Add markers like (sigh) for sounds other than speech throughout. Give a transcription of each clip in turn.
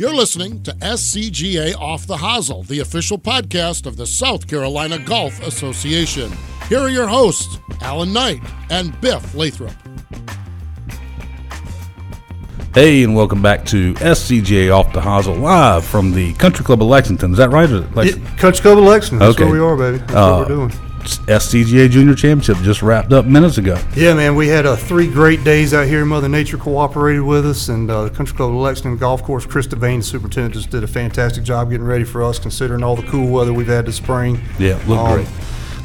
You're listening to SCGA Off the Hosel, the official podcast of the South Carolina Golf Association. Here are your hosts, Alan Knight and Biff Lathrop. Hey, and welcome back to SCGA Off the Hosel live from the Country Club of Lexington. Is that right? Or Lex- Yeah, Country Club of Lexington. That's Okay. where we are, baby. That's Uh, what we're doing. SCGA Junior Championship just wrapped up minutes ago. Yeah, man. We had uh, three great days out here. Mother Nature cooperated with us, and uh, the Country Club of Lexington Golf Course, Chris Devane, the superintendent, just did a fantastic job getting ready for us, considering all the cool weather we've had this spring. Yeah, looked Um, great.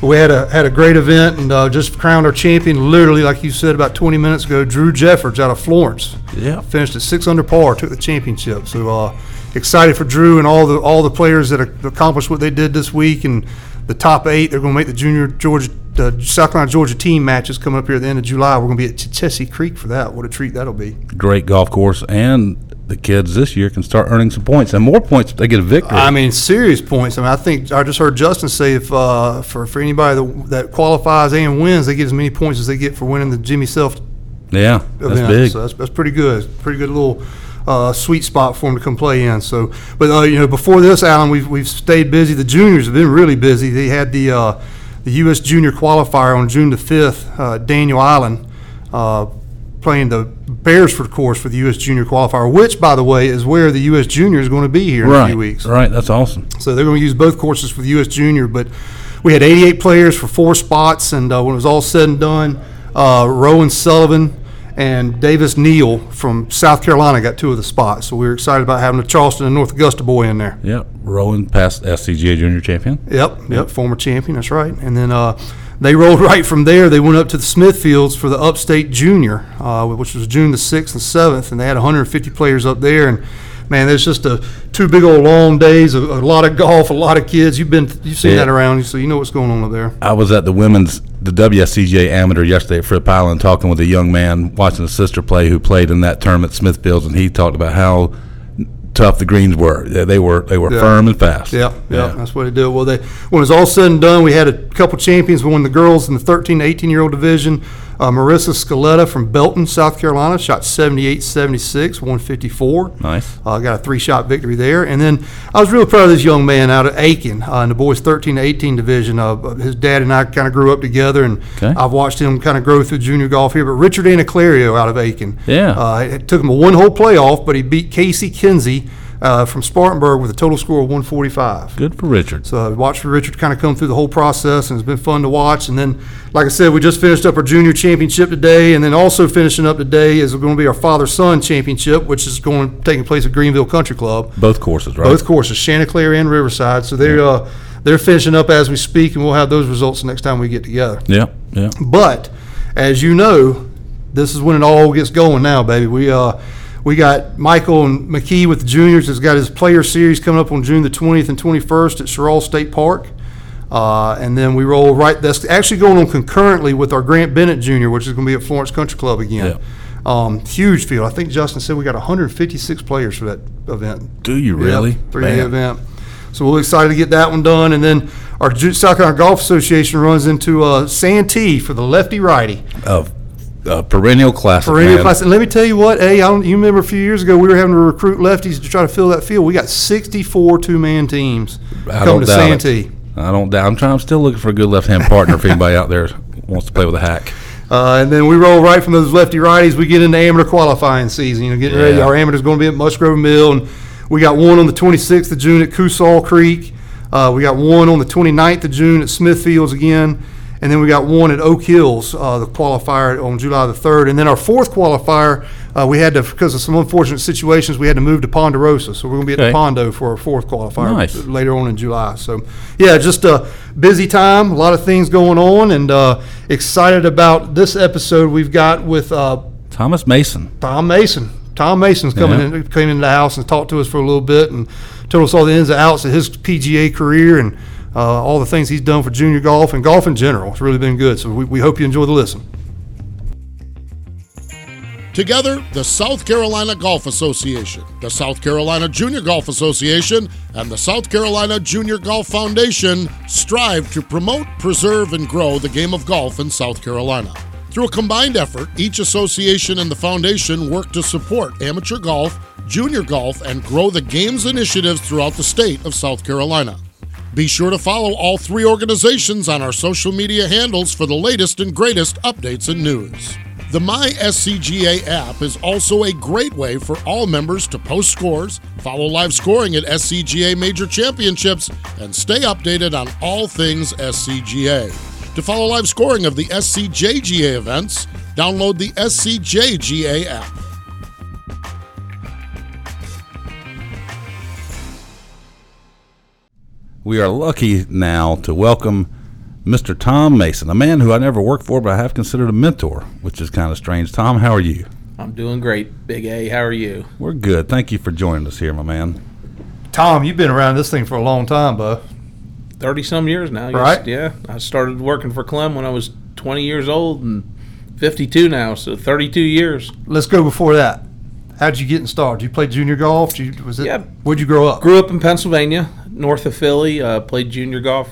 We had a had a great event and uh, just crowned our champion. Literally, like you said about 20 minutes ago, Drew Jeffords out of Florence. Yeah. finished at six under par, took the championship. So uh, excited for Drew and all the all the players that ac- accomplished what they did this week and the top eight. They're going to make the junior Georgia, the South Carolina Georgia team matches coming up here at the end of July. We're going to be at Chessie Creek for that. What a treat that'll be. Great golf course, and the kids this year can start earning some points and more points if they get a victory. I mean, serious points. I mean, I think I just heard Justin say if uh, for for anybody that, that qualifies and wins, they get as many points as they get for winning the Jimmy Self yeah, that's event. big. So that's, that's pretty good. Pretty good little uh, sweet spot for them to come play in. So, but uh, you know, before this, Alan, we've we've stayed busy. The juniors have been really busy. They had the uh, the U.S. Junior Qualifier on June the fifth. Uh, Daniel Island uh, playing the Beresford course for the U.S. Junior Qualifier, which, by the way, is where the U.S. Junior is going to be here in a few weeks. right. That's awesome. So they're going to use both courses for the U.S. Junior. But we had 88 players for four spots, and uh, when it was all said and done, uh, Rowan Sullivan and Davis Neal from South Carolina got two of the spots. So we were excited about having the Charleston and North Augusta boy in there. Yep, Rowan past SCGA Junior Champion. Yep, yep, former champion. That's right. And then uh, they rolled (laughs) right from there. They went up to the Smithfields for the Upstate Junior, uh, which was June the sixth and seventh, and they had 150 players up there. And man, there's just a two big old long days, a, a lot of golf, a lot of kids. You've been, you've seen Yeah. that around, you, so you know what's going on up there. I was at the women's, the WSCGA amateur yesterday at Fripp Island talking with a young man watching a sister play who played in that tournament at Smithfields, and he talked about how tough the greens were. They they were they were Yeah. firm and fast. Yeah, yeah, that's what they do. Well, they when it was all said and done, we had a couple champions. We won the girls in the 13 to 18 year old division. Uh, Marissa Scaletta from Belton, South Carolina, shot 78 76, 154. Nice. Uh, got a three shot victory there. And then I was really proud of this young man out of Aiken uh, in the boys 13 to 18 division. Uh, his dad and I kind of grew up together, and Okay. I've watched him kind of grow through junior golf here. But Richard Anaclario out of Aiken. Yeah. Uh, it took him a one hole playoff, but he beat Casey Kinsey. Uh, from Spartanburg with a total score of 145. Good for Richard. So I watched for Richard kind of come through the whole process, and it's been fun to watch. And then, like I said, we just finished up our junior championship today, and then also finishing up today is going to be our father-son championship, which is going taking place at Greenville Country Club. Both courses, right? Both courses, Chanticleer and Riverside. So they're uh, they're finishing up as we speak, and we'll have those results next time we get together. Yeah, yeah. But as you know, this is when it all gets going now, baby. We uh we got Michael and McKee with the juniors has got his player series coming up on June the 20th and 21st at Cheraw State Park. Uh, and then we roll right. That's actually going on concurrently with our Grant Bennett Junior, which is going to be at Florence Country Club again. Um, huge field. I think Justin said we got 156 players for that event. Do you really? Yep, three-day event. So we're excited to get that one done, and then our South Carolina Golf Association runs into uh, Santee for the lefty righty Of uh, perennial classic. perennial man. class. And let me tell you what, hey, don't, you remember a few years ago we were having to recruit lefties to try to fill that field. We got 64 two-man teams I coming don't to Santee. it. I don't doubt. I'm trying. I'm still looking for a good left-hand partner if anybody out there wants to play with a hack. (laughs) Uh, and then we roll right from those lefty righties. We get into amateur qualifying season. You know, getting ready. Yeah. Our amateur's going to be at Musgrove Mill, and we got one on the 26th of June at Coosaw Creek. Uh, we got one on the 29th of June at Smithfields again, and then we got one at Oak Hills, uh, the qualifier on July the 3rd. And then our fourth qualifier, uh, we had to because of some unfortunate situations, we had to move to Ponderosa. So we're going to be at Okay. the Pondo for our fourth qualifier Nice. later on in July. So, yeah, just a busy time, a lot of things going on, and uh, excited about this episode we've got with uh, Thomas Mason. Tom Mason. Tom Mason's coming Yeah. in, came into the house and talked to us for a little bit and told us all the ins and outs of his PGA career and uh, all the things he's done for junior golf and golf in general. It's really been good. So we, we hope you enjoy the listen. Together, the South Carolina Golf Association, the South Carolina Junior Golf Association, and the South Carolina Junior Golf Foundation strive to promote, preserve, and grow the game of golf in South Carolina. Through a combined effort, each association and the foundation work to support amateur golf, junior golf, and grow the game's initiatives throughout the state of South Carolina. Be sure to follow all three organizations on our social media handles for the latest and greatest updates and news. The My SCGA app is also a great way for all members to post scores, follow live scoring at SCGA Major Championships, and stay updated on all things SCGA. To follow live scoring of the SCJGA events, download the SCJGA app. We are lucky now to welcome Mr. Tom Mason, a man who I never worked for, but I have considered a mentor, which is kind of strange. Tom, how are you? I'm doing great, Big A. How are you? We're good. Thank you for joining us here, my man. Tom, you've been around this thing for a long time, bud. Thirty some years now. yes, Right. Yeah. I started working for Clem when I was 20 years old and 52 now, so 32 years. Let's go before that. How'd you get started? You played junior golf? Did you, was it? Yeah. Where'd you grow up? Grew up in Pennsylvania, north of Philly. Uh, played junior golf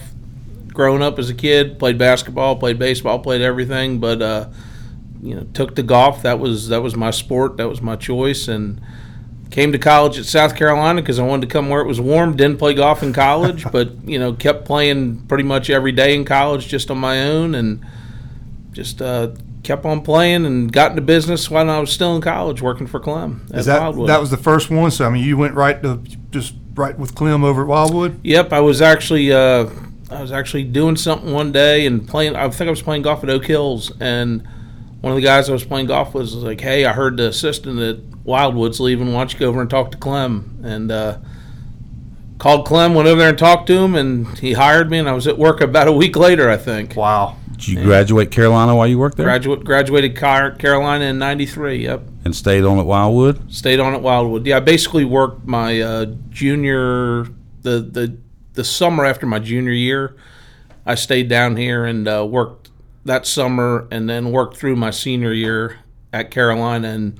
growing up as a kid. Played basketball, played baseball, played everything. But uh, you know, took to golf. That was that was my sport. That was my choice. And came to college at South Carolina because I wanted to come where it was warm. Didn't play golf in college, (laughs) but you know, kept playing pretty much every day in college just on my own, and just uh, kept on playing and got into business when I was still in college, working for Clem at Is that Wildwood. that was the first one? So I mean, you went right to just right with Clem over at Wildwood. Yep, I was actually uh, I was actually doing something one day and playing. I think I was playing golf at Oak Hills, and one of the guys I was playing golf with was like, "Hey, I heard the assistant at Wildwood's leaving. Why don't you go over and talk to Clem?" And uh, called Clem, went over there and talked to him, and he hired me. And I was at work about a week later, I think. Wow. Did you graduate Carolina while you worked there? Graduate graduated Car- Carolina in '93. Yep. and stayed on at Wildwood? Stayed on at Wildwood. Yeah, I basically worked my uh, junior the the the summer after my junior year. I stayed down here and uh, worked that summer, and then worked through my senior year at Carolina. And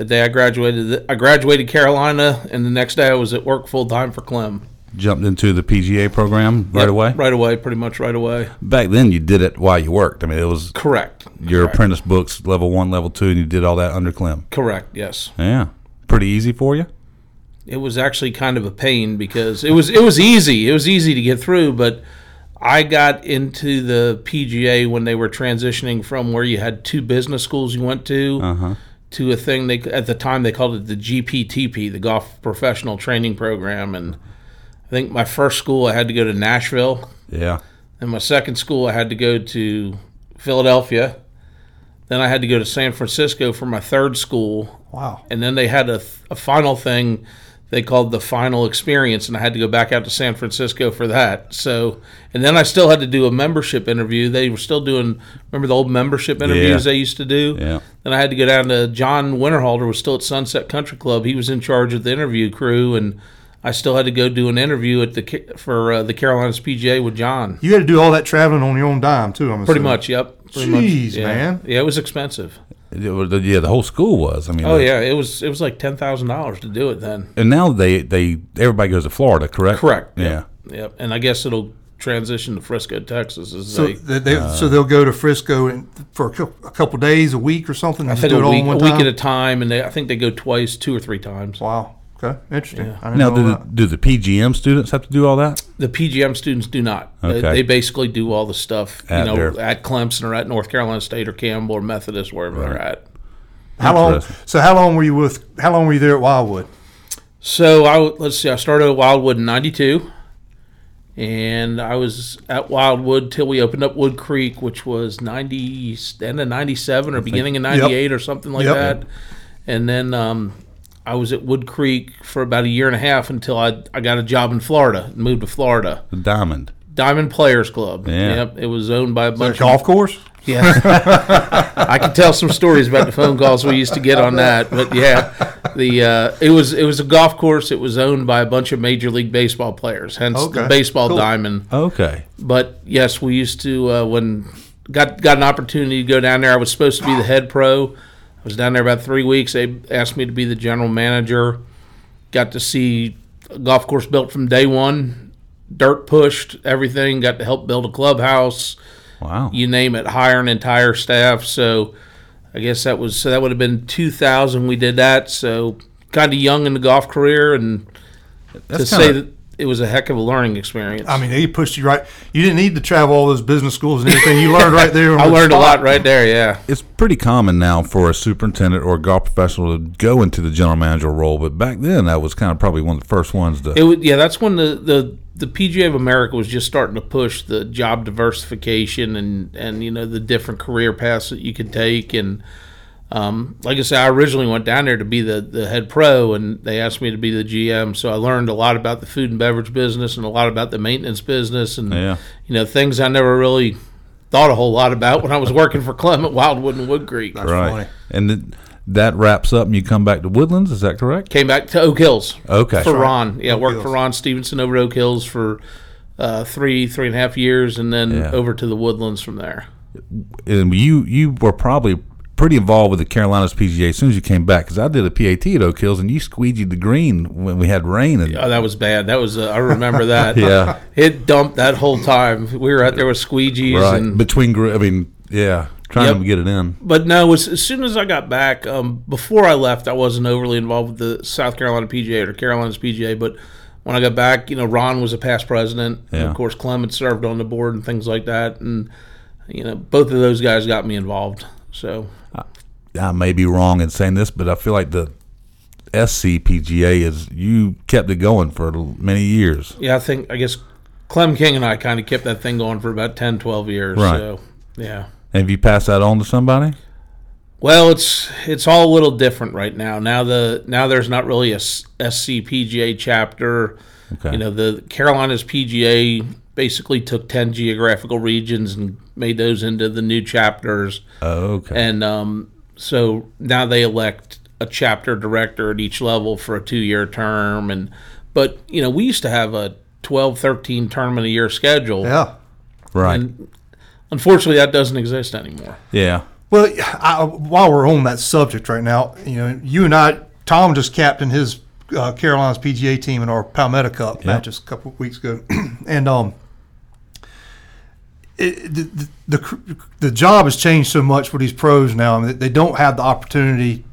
the day I graduated, I graduated Carolina, and the next day I was at work full time for Clem. Jumped into the PGA program right Yep, away? Right away, pretty much right away. Back then, you did it while you worked. I mean, it was Correct. your Correct. apprentice books, level one, level two, and you did all that under Clem. Correct. Yes. Yeah. Pretty easy for you? it was actually kind of a pain because it was it was easy. It was easy to get through, but I got into the PGA when they were transitioning from where you had two business schools you went to Uh-huh. To a thing they at the time they called it the GPTP, the Golf Professional Training Program, and I think my first school I had to go to Nashville, Yeah. and my second school I had to go to Philadelphia. Then I had to go to San Francisco for my third school, Wow. and then they had a, a final thing they called the final experience and i had to go back out to san francisco for that so and then i still had to do a membership interview they were still doing remember the old membership interviews Yeah. they used to do Yeah. then i had to go down to john winterhalter was still at sunset country club he was in charge of the interview crew and i still had to go do an interview at the for uh, the carolinas pga with john You had to do all that traveling on your own dime too. I'm pretty assuming. much yep pretty Jeez, much, yeah. man. yeah it was expensive It was- yeah, the whole school was. I mean, oh yeah it was it was like $10000 to do it then And now they, they everybody goes to Florida, correct? Correct. Yeah. Yep. Yep. And I guess it'll transition to Frisco, Texas. As So they, they, they, so they'll go to Frisco and for a cou- a couple days, a week or something. I and think do a it all week, in a week at a time, and they, I think they go twice, two or three times. Wow. Okay. Interesting. Yeah. I didn't Now, know do the, that. do the PGM students have to do all that? The PGM students do not. They, Okay. they basically do all the stuff, you At know, their- at Clemson or at North Carolina State or Campbell or Methodist, wherever they're at. How long? Interesting. So how long were you with? How long were you there at Wildwood? So I w- let's see. I started at Wildwood in '92, and I was at Wildwood till we opened up Wood Creek, which was '90 end of '97 or beginning of '98 or something like Yep. that. And then um, I was at Wood Creek for about a year and a half until I I got a job in Florida and moved to Florida. The diamond. Diamond Players Club. Yeah. Yep. It was owned by a bunch of golf course? yeah, (laughs) I can tell some stories about the phone calls we used to get on that. But yeah, the uh, it was it was a golf course. It was owned by a bunch of Major League Baseball players, hence Okay, the baseball cool. diamond. Okay. But yes, we used to uh, when got got an opportunity to go down there. I was supposed to be the head pro. I was down there about three weeks. They asked me to be the general manager. Got to see a golf course built from day one, dirt pushed, everything. Got to help build a clubhouse. Wow. you name it, hire an entire staff. So I guess that was so that would have been 2000 we did that. So kind of young in the golf career, and to That's say kinda- that it was a heck of a learning experience. I mean, he pushed you right. You didn't need to travel all those business schools and everything. You learned right there. (laughs) on I the learned a lot right there. Yeah. it's pretty common now for a superintendent or a golf professional to go into the general manager role, but back then that was kind of probably one of the first ones to. It would, yeah, that's when the, the the PGA of America was just starting to push the job diversification and and you know the different career paths that you could take and um, like I said, I originally went down there to be the, the head pro, and they asked me to be the GM. So I learned a lot about the food and beverage business and a lot about the maintenance business, and Yeah. you know things I never really thought a whole lot about when I was working for Clement Wildwood and Wood Creek. That's right. funny. And th- that wraps up, and you come back to Woodlands. Is that correct? Came back to Oak Hills. Okay. for Right. Ron. Yeah, Oak worked for Ron Stevenson over at Oak Hills for uh, three, three and a half years, and then Yeah. over to the Woodlands from there. And you you were probably pretty involved with the Carolinas PGA as soon as you came back, because I did a PAT at Oak Hills, and you squeegeed the green when we had rain. And Oh, that was bad. That was uh, I remember that. (laughs) Yeah. it dumped that whole time. We were out there with squeegees right and between, I mean, yeah, trying Yep. to get it in. but no, as, as soon as I got back, um, before I left, I wasn't overly involved with the South Carolina PGA or Carolinas PGA. But when I got back, you know, Ron was a past president. And Yeah. of course, Clement served on the board and things like that. And, you know, both of those guys got me involved. So, I may be wrong in saying this, but I feel like the SCPGA is you kept it going for many years. yeah, I think, I guess Clem King and I kind of kept that thing going for about 10, 12 years. Right. So, yeah. Have you passed that on to somebody? Well, it's it's all a little different right now. Now the now there's not really a SCPGA chapter. Okay. You know, the Carolinas PGA basically took ten geographical regions and made those into the new chapters, Oh, okay. and um, so now they elect a chapter director at each level for a two-year term. And but you know, we used to have a 12, 13 tournament a year schedule. Yeah. right. And unfortunately, that doesn't exist anymore. yeah. Well, I, while we're on that subject right now, you know, you and I, Tom just captained his uh, Carolinas PGA team in our Palmetto Cup matches a couple of weeks ago, (clears throat) and um, it, the, the the the job has changed so much for these pros now. I mean, they don't have the opportunity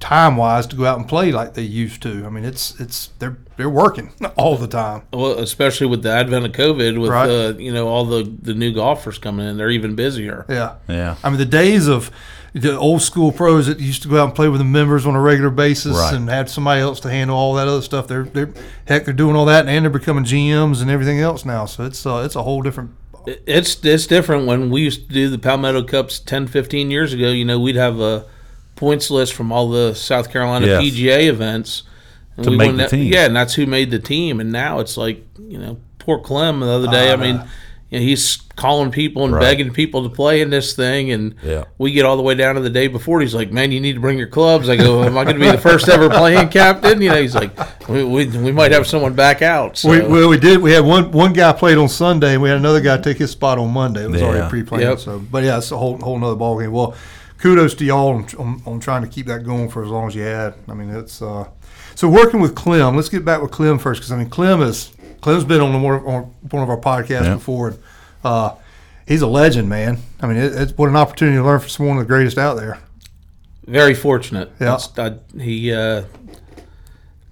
time wise to go out and play like they used to. I mean, it's it's they're they're working (laughs) all the time. Well, especially with the advent of COVID, with Right. uh, you know all the the new golfers coming in, they're even busier. Yeah. Yeah. I mean, the days of the old school pros that used to go out and play with the members on a regular basis Right. and had somebody else to handle all that other stuff. They're they're heck, they're doing all that and they're becoming GMs and everything else now. So it's uh, it's a whole different. It- It's it's different when we used to do the Palmetto Cups 10, 15 years ago. You know, we'd have a points list from all the South Carolina Yes. PGA events and To make the that- team. Yeah, and that's who made the team. And now it's like you know, poor Clem the other day. I ah. mean. You know, he's calling people and Right. begging people to play in this thing, and Yeah. we get all the way down to the day before. He's like, "Man, you need to bring your clubs." I go, "Am I going to be the first ever playing captain?" You know, he's like, "We, we, we might have someone back out." So. We, well, we did. We had one one guy played on Sunday, and we had another guy take his spot on Monday. It was Yeah. already pre-planned. Yep. So, but yeah, it's a whole whole nother ball game. Well, kudos to y'all on, on, on trying to keep that going for as long as you had. I mean, it's uh, so working with Clem. Let's get back with Clem first, because I mean, Clem is Clem's been on, the, one- on one of our podcasts Yeah. before. And, uh, he's a legend, man. I mean, it, it's what an opportunity to learn from one of the greatest out there. Very fortunate. Yeah. I- he uh,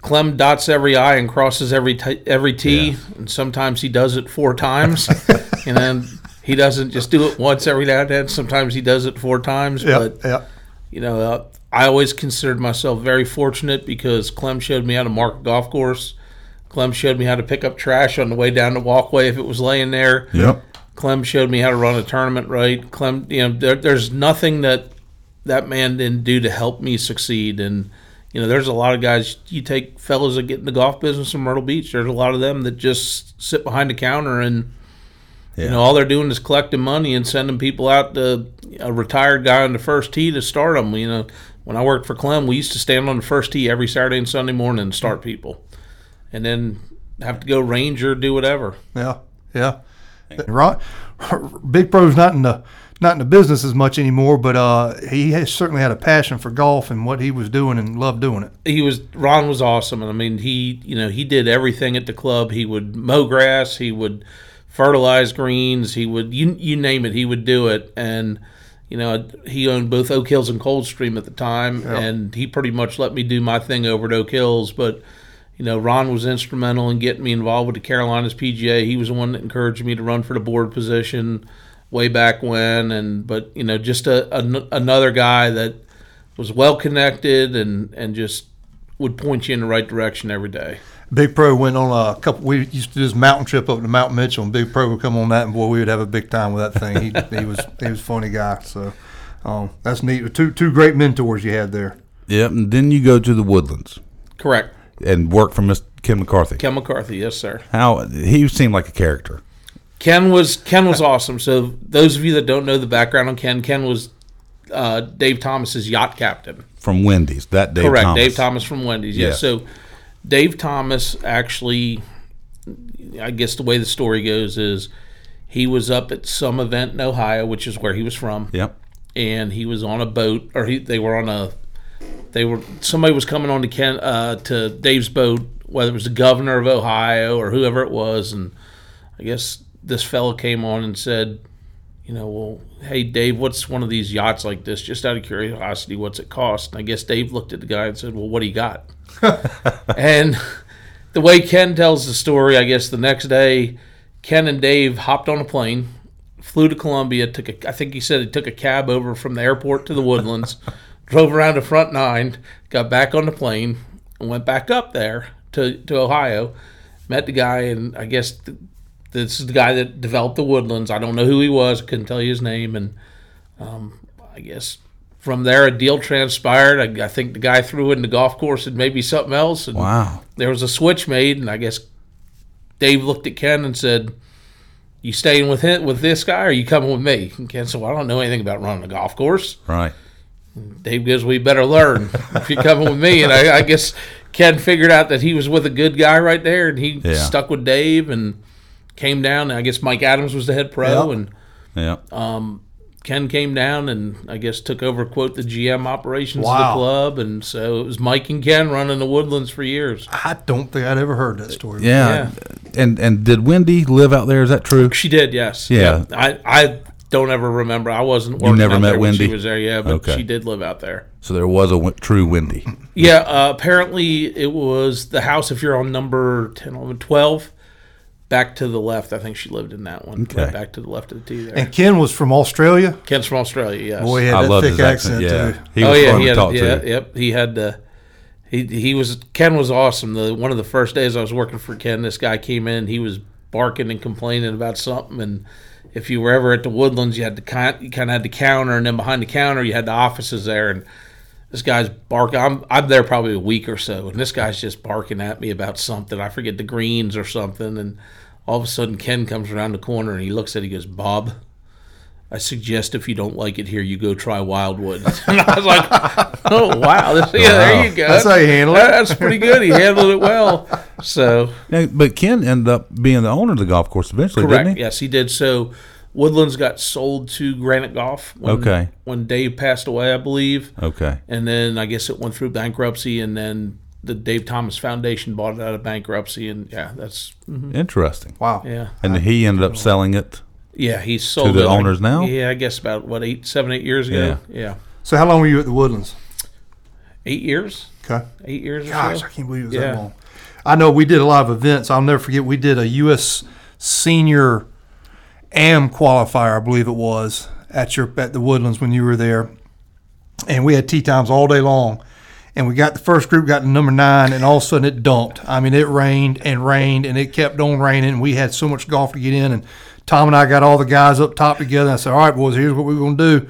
Clem dots every I and crosses every t- every T, and sometimes he does it four times, (laughs) and then he doesn't just do it once every now and then. Sometimes he does it four times. Yeah, But yeah. you know, uh, I always considered myself very fortunate because Clem showed me how to mark a golf course. Clem showed me how to pick up trash on the way down the walkway if it was laying there. Yep. Clem showed me how to run a tournament right. Clem, you know, there, there's nothing that that man didn't do to help me succeed. And you know, there's a lot of guys. You take fellas that get in the golf business in Myrtle Beach. There's a lot of them that just sit behind the counter and you know all they're doing is collecting money and sending people out to a retired guy on the first tee to start them. You know, when I worked for Clem, we used to stand on the first tee every Saturday and Sunday morning and start people, and then have to go ranger, do whatever. Yeah, yeah. Ron, Big Pro's not in the not in the business as much anymore, but uh, he has certainly had a passion for golf and what he was doing and loved doing it. he was Ron was awesome, and I mean he you know he did everything at the club. He would mow grass, he would fertilize greens. He would you you name it, he would do it. And you know, he owned both Oak Hills and Coldstream at the time, and he pretty much let me do my thing over at Oak Hills. But you know, Ron was instrumental in getting me involved with the Carolinas PGA. He was the one that encouraged me to run for the board position way back when. And but you know, just a, a another guy that was well connected and and just would point you in the right direction every day. Big Pro went on a couple. We used to do this mountain trip up to Mount Mitchell, and Big Pro would come on that, and boy, we would have a big time with that thing. He, (laughs) he was he was a funny guy. So um, that's neat. Two two great mentors you had there. Yep. And then you go to the Woodlands Correct. And work for Mr. Ken McCarthy. Ken McCarthy, yes, sir. How he seemed like a character. Ken was Ken was awesome. So those of you that don't know the background on Ken, Ken was uh, Dave Thomas's yacht captain. from Wendy's. That Dave Correct, Thomas. Dave Thomas from Wendy's. Yeah. Yes. So Dave Thomas actually, I guess the way the story goes is he was up at some event in Ohio, which is where he was from, Yep. and he was on a boat, or he they were on a, they were somebody was coming on to Ken uh, to Dave's boat, whether it was the governor of Ohio or whoever it was, and I guess this fellow came on and said, you know, well, hey Dave, what's one of these yachts like this? Just out of curiosity, what's it cost? And I guess Dave looked at the guy and said, well, what do you got? (laughs) and the way Ken tells the story, I guess the next day, Ken and Dave hopped on a plane, flew to Columbia, took a, I think he said he took a cab over from the airport to the Woodlands, (laughs) drove around to Front Nine, got back on the plane, and went back up there to, to Ohio, met the guy, and I guess th- this is the guy that developed the Woodlands. I don't know who he was, couldn't tell you his name, and um, I guess from there a deal transpired. I, I think the guy threw in the golf course and maybe something else, and Wow. there was a switch made, and I guess Dave looked at Ken and said, "You staying with him with this guy, or you coming with me?" And Ken said, "Well, I don't know anything about running a golf course." Right. Dave goes, "We better learn if you're coming with me." And I, I guess Ken figured out that he was with a good guy right there, and he Yeah. stuck with Dave and came down. And I guess Mike Adams was the head pro, Yep. and Yeah. Um, Ken came down and I guess took over quote the GM operations of the club, and so it was Mike and Ken running the Woodlands for years. I don't think I'd ever heard that story. yeah. And and did Wendy live out there? Is that true? She did, yes. Yeah. I, I don't ever remember. I wasn't working never out met there when Wendy? she was there, yeah, but Okay. she did live out there. So there was a w- true Wendy. Yeah, uh, apparently it was the house if you're on number 10, 11, 12. Back to the left, I think she lived in that one. Okay. Right back to the left of the T there. And Ken was from Australia. Ken's from Australia, yes. Boy, he had I that thick his accent. accent, Yeah. too. He oh was yeah, fun he to had, talk yeah, to. yep. He had the he he was Ken was awesome. The one of the first days I was working for Ken, this guy came in. He was barking and complaining about something, and if you were ever at the Woodlands, you had to kind you kind of had the counter, and then behind the counter you had the offices there, and this guy's barking. I'm I'm there probably a week or so, and this guy's just barking at me about something. I forget the greens or something, and all of a sudden Ken comes around the corner and he looks at. it, He goes, Bob. I suggest if you don't like it here, you go try Wildwood. (laughs) And I was like, "Oh wow, this, yeah, there you go. That's how you handle it. That- That's pretty good. He handled it well. So Now, but Ken ended up being the owner of the golf course eventually, correct. didn't he? Yes, he did. So Woodlands got sold to Granite Golf. When, Okay. When Dave passed away, I believe, Okay. and then I guess it went through bankruptcy, and then the Dave Thomas Foundation bought it out of bankruptcy, and yeah, that's mm-hmm. Interesting. Wow. yeah, And he ended up selling it. Yeah. He sold to the it, like- owners now? Yeah, I guess about what eight, seven, eight years ago. Yeah, So how long were you at the Woodlands? eight years, Okay. eight years. or Gosh, so. I can't believe it was Yeah. that long. I know we did a lot of events. I'll never forget. We did a U.S. Senior AM qualifier, I believe it was, at your at the Woodlands when you were there, and we had tea times all day long. And we got the first group got to number nine, and all of a sudden it dumped. I mean, it rained and rained, and it kept on raining. And we had so much golf to get in, and Tom and I got all the guys up top together. I said, "All right, boys, here's what we're going to do."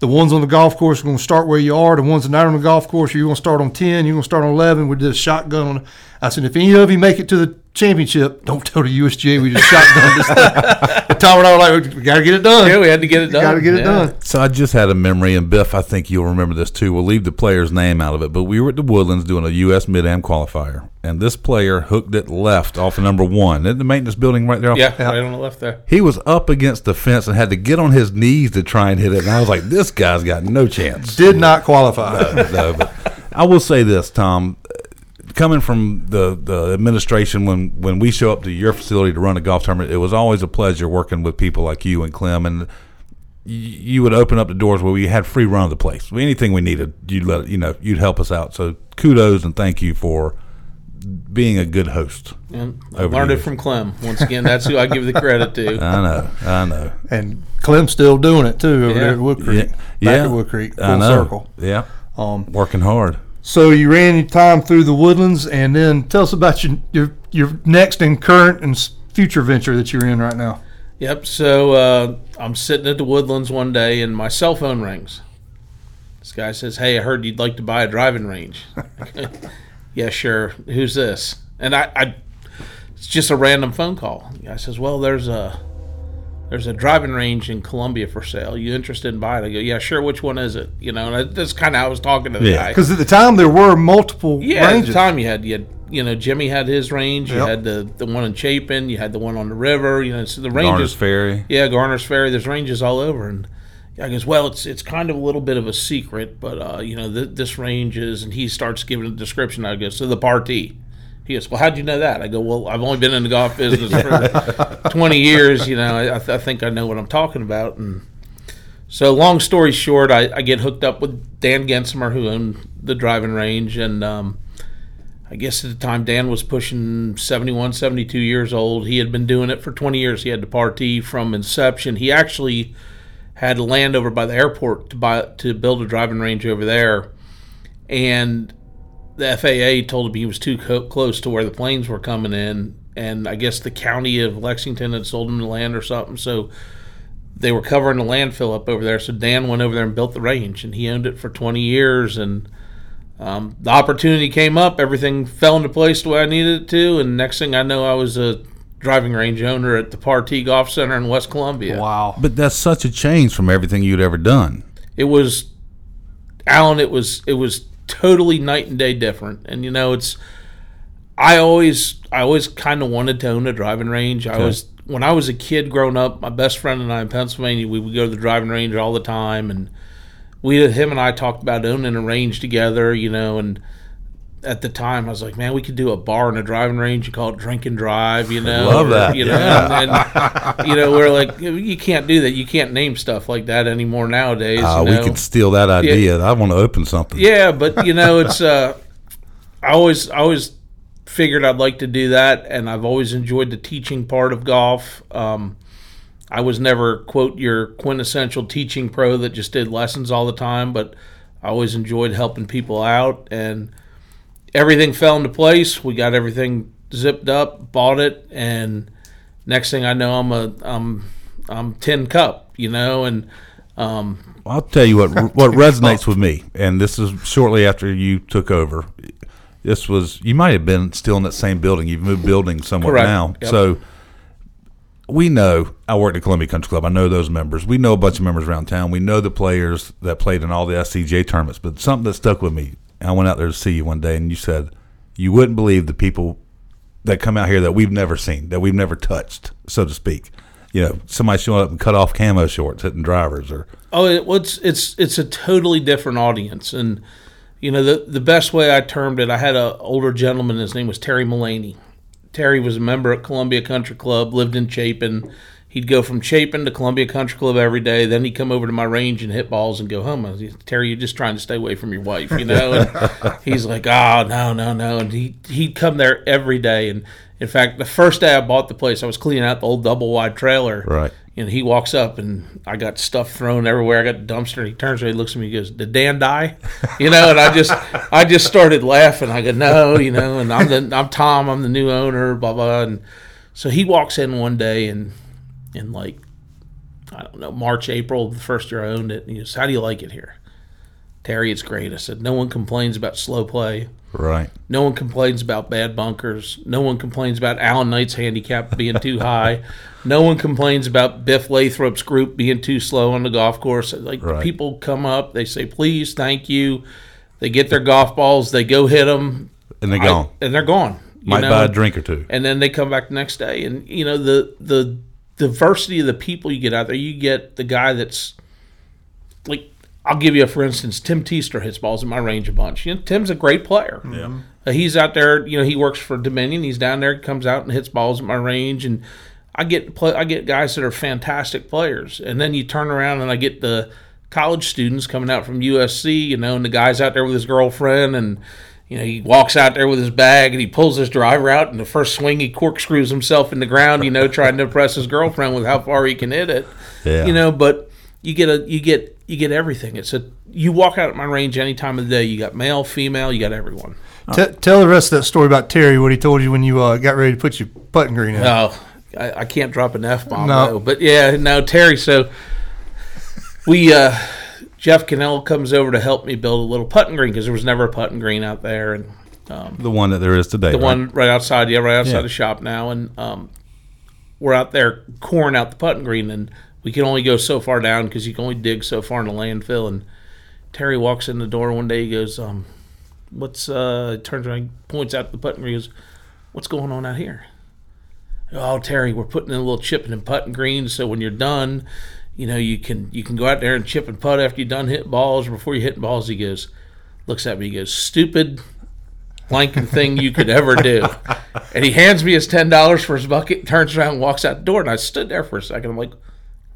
The ones on the golf course are going to start where you are. The ones that are not on the golf course, you're going to start on 10, you're going to start on 11. We did a shotgun. On, I said, if any of you make it to the championship, don't tell the USGA we just shotgun this thing. Tom and I were like, we got to get it done. Yeah, we had to get it done. got to get it Yeah. done. So I just had a memory, and Biff, I think you'll remember this too. We'll leave the player's name out of it, but we were at the Woodlands doing a U.S. Mid Am qualifier, and this player hooked it left off of number one in the maintenance building right there. Off Yeah, right on the left there. He was up against the fence and had to get on his knees to try and hit it. And I was like, this guy's got no chance. Did not qualify. no, but I will say this, Tom. Coming from the, the administration when when we show up to your facility to run a golf tournament, it was always a pleasure working with people like you and Clem and. You would open up the doors where we had free run of the place. Anything we needed, you'd let you know. You'd help us out. So kudos and thank you for being a good host. And I Over learned it from Clem. Once again, that's who I give the credit to. (laughs) I know, I know. And Clem's still doing it too over Yeah. there at Wood Creek. Yeah, Back yeah. at Wood Creek, I full know. circle. Yeah, Um, working hard. So you ran your time through the woodlands, and then tell us about your your, your next and current and future venture that you're in right now. Yep. So uh, I'm sitting at the Woodlands one day, and my cell phone rings. This guy says, "Hey, I heard you'd like to buy a driving range." (laughs) yeah, sure. Who's this? And I, I, it's just a random phone call. The guy says, "Well, there's a there's a driving range in Columbia for sale. You interested in buying?" it? I go, "Yeah, sure. Which one is it?" You know, and that's kind of how I was talking to the Yeah. guy. Because at the time there were multiple Yeah, at the time you had you had you know Jimmy had his range. You Yep. had the the one in Chapin. You had the one on the river. You know, so the Garner's. Ferry. Yeah, Garner's Ferry. There's ranges all over, and I goes, well, it's it's kind of a little bit of a secret, but uh, you know, th- this range is, and he starts giving a description. I go, so the Partee. He goes, well, how'd you know that? I go, well, I've only been in the golf business for (laughs) 20 years. You know, I, I, th- I think I know what I'm talking about. And so, long story short, I, I get hooked up with Dan Gensimer, who owned the driving range, and um, I guess at the time Dan was pushing 71, 72 years old. He had been doing it for 20 years. He had the Partee from inception. He actually had land over by the airport to buy to build a driving range over there, and the FAA told him he was too co- close to where the planes were coming in, and I guess the county of Lexington had sold him the land or something. So they were covering the landfill up over there. So Dan went over there and built the range, and he owned it for 20 years. And um, the opportunity came up, everything fell into place the way I needed it to, and next thing I know, I was a driving range owner at the Partee Golf Center in West Columbia. Wow. But that's such a change from everything you'd ever done. it was Alan it was it was totally night and day different. And you know it's I always I always kind of wanted to own a driving range. I was when I was a kid growing up my best friend and I in Pennsylvania we would go to the driving range all the time. And we him and I talked about owning a range together you know and at the time, I was like, man, we could do a bar and a driving range. You call it drink and drive, you know. Love that, You know, and, and, you know, we're like, you can't do that. You can't name stuff like that anymore nowadays. Uh, you we could steal that idea. I want to open something. Yeah, but you know, it's uh, I always I always figured I'd like to do that, and I've always enjoyed the teaching part of golf. Um, I was never quote your quintessential teaching pro that just did lessons all the time, but I always enjoyed helping people out, and everything fell into place. We got everything zipped up, bought it, and next thing I know, I'm a I'm I'm tin cup, you know, and um, I'll tell you what (laughs) what resonates with me, and this is shortly after you took over. This was you might have been still in that same building. You've moved buildings somewhat Correct. now, Yep. so we know. I worked at Columbia Country Club. I know those members. We know a bunch of members around town. We know the players that played in all the SCJ tournaments. But something that stuck with me. I went out there to see you one day, and you said you wouldn't believe the people that come out here that we've never seen, that we've never touched, so to speak. You know, somebody showing up and cut off camo shorts hitting drivers, or Oh, it, well, it's it's it's a totally different audience, and you know the the best way I termed it. I had an older gentleman. His name was Terry Mullaney. Terry was a member at Columbia Country Club. Lived in Chapin. He'd go from Chapin to Columbia Country Club every day. Then he'd come over to my range and hit balls and go home. I was, Terry, you're just trying to stay away from your wife, you know. And (laughs) he's like, oh no, no, no. And he he'd come there every day. And in fact, the first day I bought the place, I was cleaning out the old double wide trailer. Right. And he walks up and I got stuff thrown everywhere. I got the dumpster. He turns around, he looks at me, he goes, "Did Dan die?" You know, and I just, I just started laughing. I go, "No," you know, and I'm the, I'm Tom. I'm the new owner. Blah blah. And so he walks in one day and, in like, I don't know, March, April, the first year I owned it. And he goes, "How do you like it here?" Terry, it's great. I said, "No one complains about slow play." right. No one complains about bad bunkers. No one complains about Alan Knight's handicap being too high. No one complains about Biff Lathrop's group being too slow on the golf course. Like Right. people come up, they say please, thank you. They get their golf balls, they go hit them, And they're gone. and they're gone. you Might know? buy a drink or two. and then they come back the next day and you know the the diversity of the people you get out there you get the guy that's like I'll give you a for instance. Tim Teester hits balls in my range a bunch. You know, Tim's a great player. Yeah. Uh, he's out there. You know, he works for Dominion. He's down there, comes out and hits balls at my range, and I get play, I get guys that are fantastic players. And then you turn around and I get the college students coming out from USC. You know, and the guy's out there with his girlfriend and. You know, he walks out there with his bag and he pulls his driver out, and the first swing he corkscrews himself in the ground. You know, trying to impress his girlfriend with how far he can hit it. Yeah. You know, but you get a you get you get everything. It's a you walk out at my range any time of the day. You got male, female, you got everyone. T- tell the rest of that story about Terry, what he told you when you uh, got ready to put your putting green in. Oh, I, I can't drop an f bomb No. though. But yeah, no Terry. So we uh, Jeff Cannell comes over to help me build a little putting green because there was never a putting green out there, and um, The one that there is today. the right? one right outside, yeah, right outside Yeah. the shop now, and um, we're out there coring out the putting green, and we can only go so far down because you can only dig so far in the landfill. And Terry walks in the door one day, he goes, um, "What's?" Uh, turns around, points out the putting green, goes, "What's going on out here?" Oh, Terry, we're putting in a little chipping and putting green, so when you're done, you know you can you can go out there and chip and putt after you're done hitting balls or before you're hitting balls. He goes, looks at me, he goes, "Stupid." blanking thing you could ever do. (laughs) And he hands me his ten dollars for his bucket, turns around, and walks out the door, and I stood there for a second. I'm like,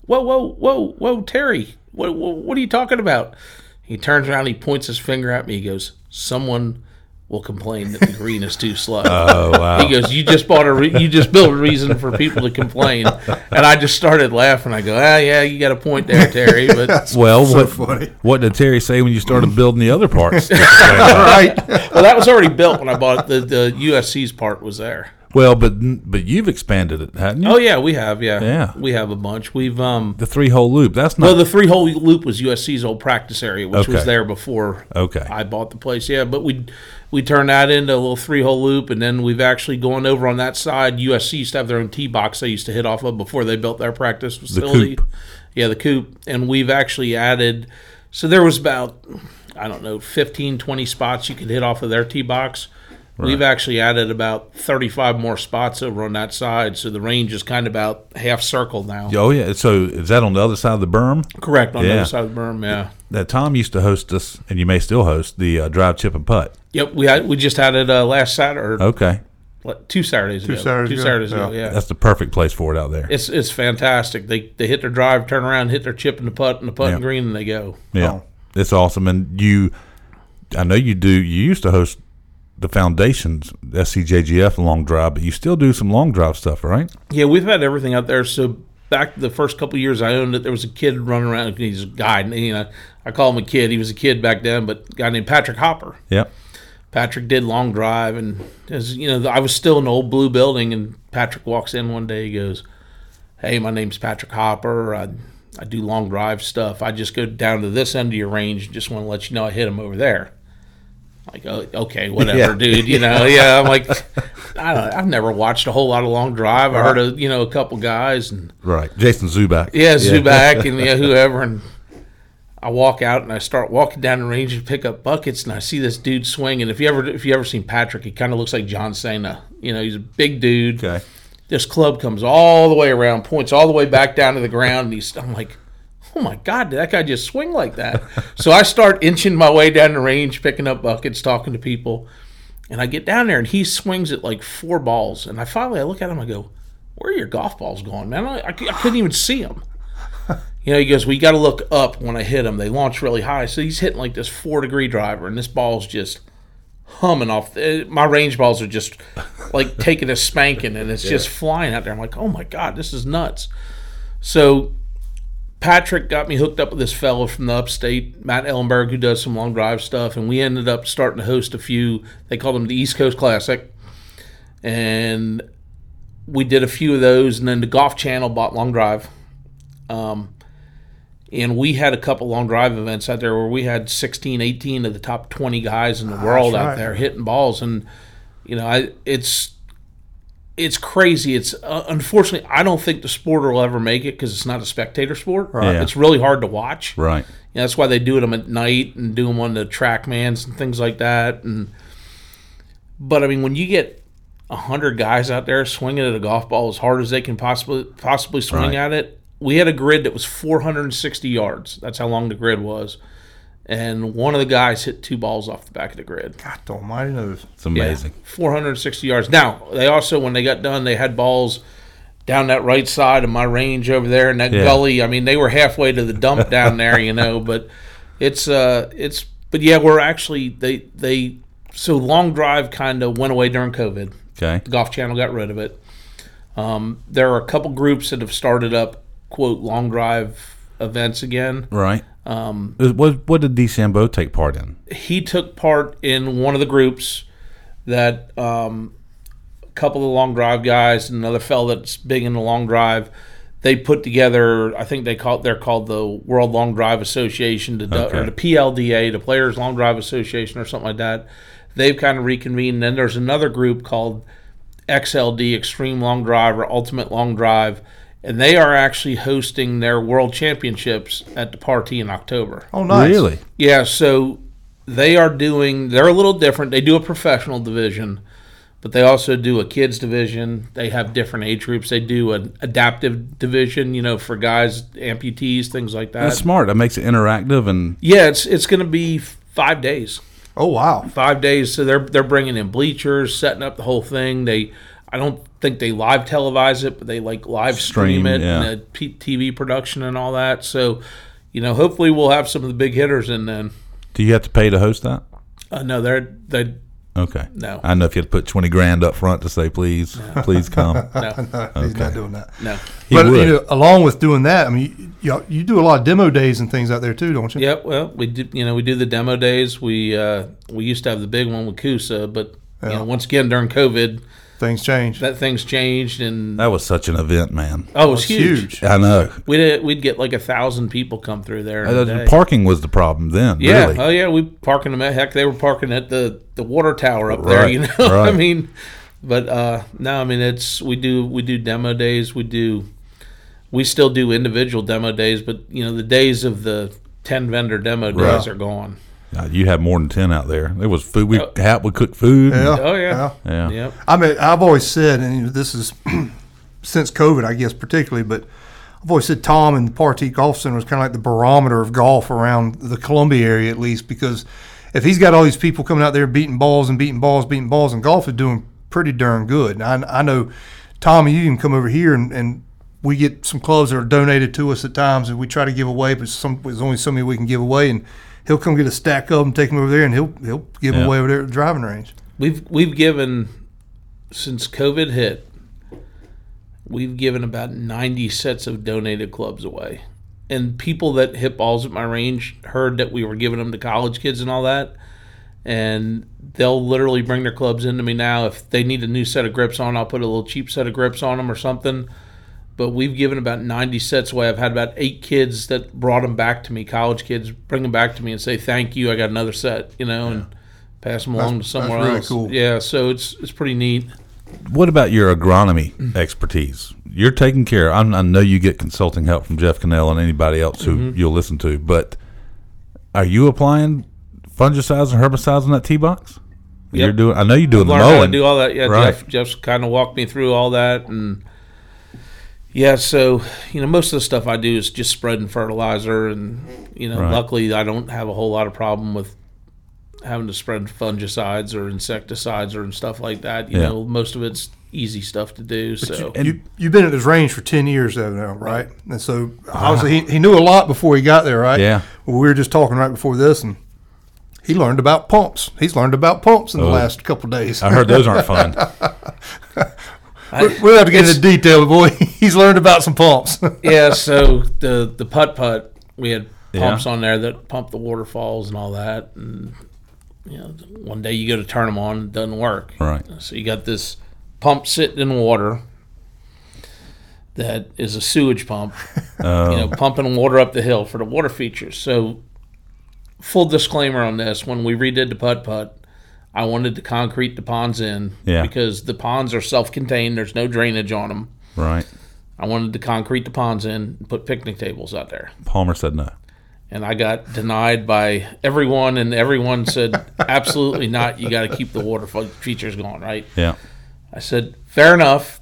"Whoa, whoa, whoa, whoa, Terry, what, what, what are you talking about?" He turns around, he points his finger at me. He goes, "Someone will complain that the green is too slow." (laughs) Oh wow. He goes, "You just bought a, re- you just built a reason for people to complain," and I just started laughing. I go, "Ah, yeah, you got a point there, Terry." (laughs) But well, so what funny. what did Terry say when you started building the other parts? (laughs) right. well, that was already built when I bought it. The the USC's part was there. well, but but you've expanded it, haven't you? Oh yeah, we have. Yeah, Yeah. we have a bunch. We've um. The three hole loop. That's not Well, the three hole loop was USC's old practice area, which was there before okay. I bought the place. Yeah, but we we turned that into a little three hole loop, and then we've actually gone over on that side. USC used to have their own tee box they used to hit off of before they built their practice facility. The coop. Yeah, the coop, and we've actually added. So there was about I don't know 15, 20 spots you could hit off of their tee box. We've actually added about 35 more spots over on that side, so the range is kind of about half circle now. oh yeah. So is that on the other side of the berm? Correct on the other side of the berm. Yeah. That Tom used to host us, and you may still host the uh, drive, chip, and putt. Yep. We had we just had it uh, last Saturday, or Okay, what, two Saturdays ago. Saturdays two ago, Saturdays ago. yeah. Yeah. that's the perfect place for it out there. It's it's fantastic. They they hit their drive, turn around, hit their chip in the putt and the putt and Yeah. green, and they go. Yeah, Oh. it's awesome. And you, I know you do. You used to host the foundations SCJGF long drive, but you still do some long drive stuff, right? Yeah, we've had everything out there. So back the first couple years I owned it, there was a kid running around. He's a guy, and, you know, I call him a kid. He was a kid back then, but a guy named Patrick Hopper. Yep. Patrick did long drive, and as you know, I was still in the old blue building, and Patrick walks in one day. He goes, "Hey, my name's Patrick Hopper. I I do long drive stuff. I just go down to this end of your range. Just want to let you know I hit him over there." Like, oh, okay, whatever, Yeah. dude. You know, yeah. I'm like, I don't. I've never watched a whole lot of long drive. I heard of you know a couple guys and Right. Jason Zuback. yeah, Zuback (laughs) and yeah, whoever. And I walk out and I start walking down the range and pick up buckets, and I see this dude swing. And if you ever if you ever seen Patrick, he kind of looks like John Cena. You know, he's a big dude. Okay. This club comes all the way around, points all the way back down to the ground, and he's. I'm like. Oh my God! Did that guy just swing like that? (laughs) so I start inching my way down the range, picking up buckets, talking to people, and I get down there, and he swings at like four balls. And I finally I look at him, I go, "Where are your golf balls going, man? I, I, I couldn't even see them." You know, he goes, "We got to look up when I hit them. They launch really high." So he's hitting like this four degree driver, and this ball's just humming off. The, my range balls are just like (laughs) taking a spanking, and it's just flying out there. I'm like, "Oh my god, this is nuts!" So Patrick got me hooked up with this fellow from the upstate, Matt Ellenberg, who does some long drive stuff, and we ended up starting to host a few. They called them the East Coast Classic, and we did a few of those. And then the Golf Channel bought Long Drive, um, and we had a couple long drive events out there where we had 16, 18 of the top 20 guys in the world out right. there hitting balls, and you know, I it's it's crazy. It's uh, unfortunately I don't think the sport will ever make it because it's not a spectator sport. Yeah. It's really hard to watch. Right. Yeah, that's why they do them at night and do them on the trackmans and things like that. And but I mean, when you get a hundred guys out there swinging at a golf ball as hard as they can possibly possibly swing Right. at it, we had a grid that was 460 yards. That's how long the grid was. And one of the guys hit two balls off the back of the grid. God almighty knows. It's amazing. Yeah, 460 yards. Now, they also, when they got done, they had balls down that right side of my range over there in that Yeah. gully. I mean, they were halfway to the dump down (laughs) there, you know, but it's, uh, it's, but yeah, we're actually, they, they, so long drive kind of went away during COVID. Okay. The Golf Channel got rid of it. Um, there are a couple groups that have started up, quote, long drive events again. Right. Um, what what did DeChambeau take part in? he took part in one of the groups that um, a couple of the long drive guys and another fellow that's big in the long drive they put together i think they call they're called the world long drive association the, Okay. or the plda the players long drive association or something like that they've kind of reconvened and then there's another group called xld extreme long drive or ultimate long drive and they are actually hosting their world championships at the Partee in october Oh, nice. Really? yeah, so they are doing. They're a little different. They do a professional division, but they also do a kids division. They have different age groups. They do an adaptive division. You know, for guys, amputees, things like that. That's smart. That makes it interactive and yeah, it's it's going to be five days. Oh, wow. Five days. So they're they're bringing in bleachers, setting up the whole thing. They. I don't think they live televise it, but they like live stream, Stream, it yeah. and the P- TV production and all that. So, you know, hopefully we'll have some of the big hitters in then. do you have to pay to host that? Uh, no, they're they Okay. No. I know if you had to put twenty grand up front to say please, (laughs) please come. (laughs) (laughs) no He's not doing that. no. He but would. you know, along with doing that, I mean, you, you, you do a lot of demo days and things out there too, don't you? Yeah, well, we do. You know, we do the demo days. We uh, we used to have the big one with Coosaw, but you know, once again during COVID, Things changed. that thing's changed, and that was such an event, man. oh, it was It's huge. I know. We'd we'd get like a thousand people come through there. in a Uh, day. parking was the problem then. Yeah, Really. oh yeah, we parking them at heck. They were parking at the the water tower up there. Right, You know, I right. mean, but uh, no, I mean it's we do we do demo days. We do we still do individual demo days, but you know the days of the ten vendor demo days Right. are gone. Uh, you had more than ten out there. There was food. We Oh. Hap would cook food. and- Yeah. Oh yeah, Yeah. yep. I mean, I've always said, and this is (clears throat) since COVID, I guess, particularly, but I've always said Tom and the Partee Golf Center was kind of like the barometer of golf around the Columbia area, at least, because if he's got all these people coming out there beating balls and beating balls, beating balls, and golf is doing pretty darn good. And I, I know, Tom, you can come over here and, and we get some clubs that are donated to us at times, and we try to give away, but some, there's only so many we can give away, and he'll come get a stack of them, take them over there, and he'll he'll give them away over there at the driving range. We've we've given since COVID hit. We've given about ninety sets of donated clubs away, and people that hit balls at my range heard that we were giving them to college kids and all that, and they'll literally bring their clubs into me now if they need a new set of grips on. I'll put a little cheap set of grips on them or something. But we've given about 90 sets away. I've had about eight kids that brought them back to me, college kids, bring them back to me and say, thank you, I got another set, you know, and pass them along to That's- somewhere that's really else. cool. Yeah, so it's it's pretty neat. What about your agronomy expertise? You're taking care. I'm, I know you get consulting help from Jeff Cannell and anybody else who Mm-hmm. you'll listen to, but are you applying fungicides and herbicides in that tee box? You're doing. I know you're doing the Learn how to mowing. do all that. Yeah, Right. Jeff Jeff's kind of walked me through all that, and yeah, so you know, most of the stuff I do is just spreading fertilizer, and you know, Right. luckily I don't have a whole lot of problem with having to spread fungicides or insecticides or and stuff like that. You Yeah. know, most of it's easy stuff to do. So and- you you've been at this range for ten years though now, right? And so obviously he, he knew a lot before he got there, right? Yeah. Well, we were just talking right before this, and he learned about pumps. He's learned about pumps in the Oh. last couple of days. I heard those aren't (laughs) fun. (laughs) We- we'll have to get into detail, but (laughs) boy, he's learned about some pumps. (laughs) yeah, so the the putt putt we had Yeah. pumps on there that pump the waterfalls and all that, and you know, one day you go to turn them on, it doesn't work. Right. So you got this pump sitting in water that is a sewage pump, (laughs) Oh. you know, pumping water up the hill for the water features. So, full disclaimer on this: when we redid the putt putt, I wanted to concrete the ponds in Yeah. because the ponds are self-contained. There's no drainage on them. right. I wanted to concrete the ponds in and put picnic tables out there. Palmer said no. And I got denied by everyone, and everyone said, (laughs) absolutely not. You got to keep the water fe- features going, right? Yeah. I said, fair enough.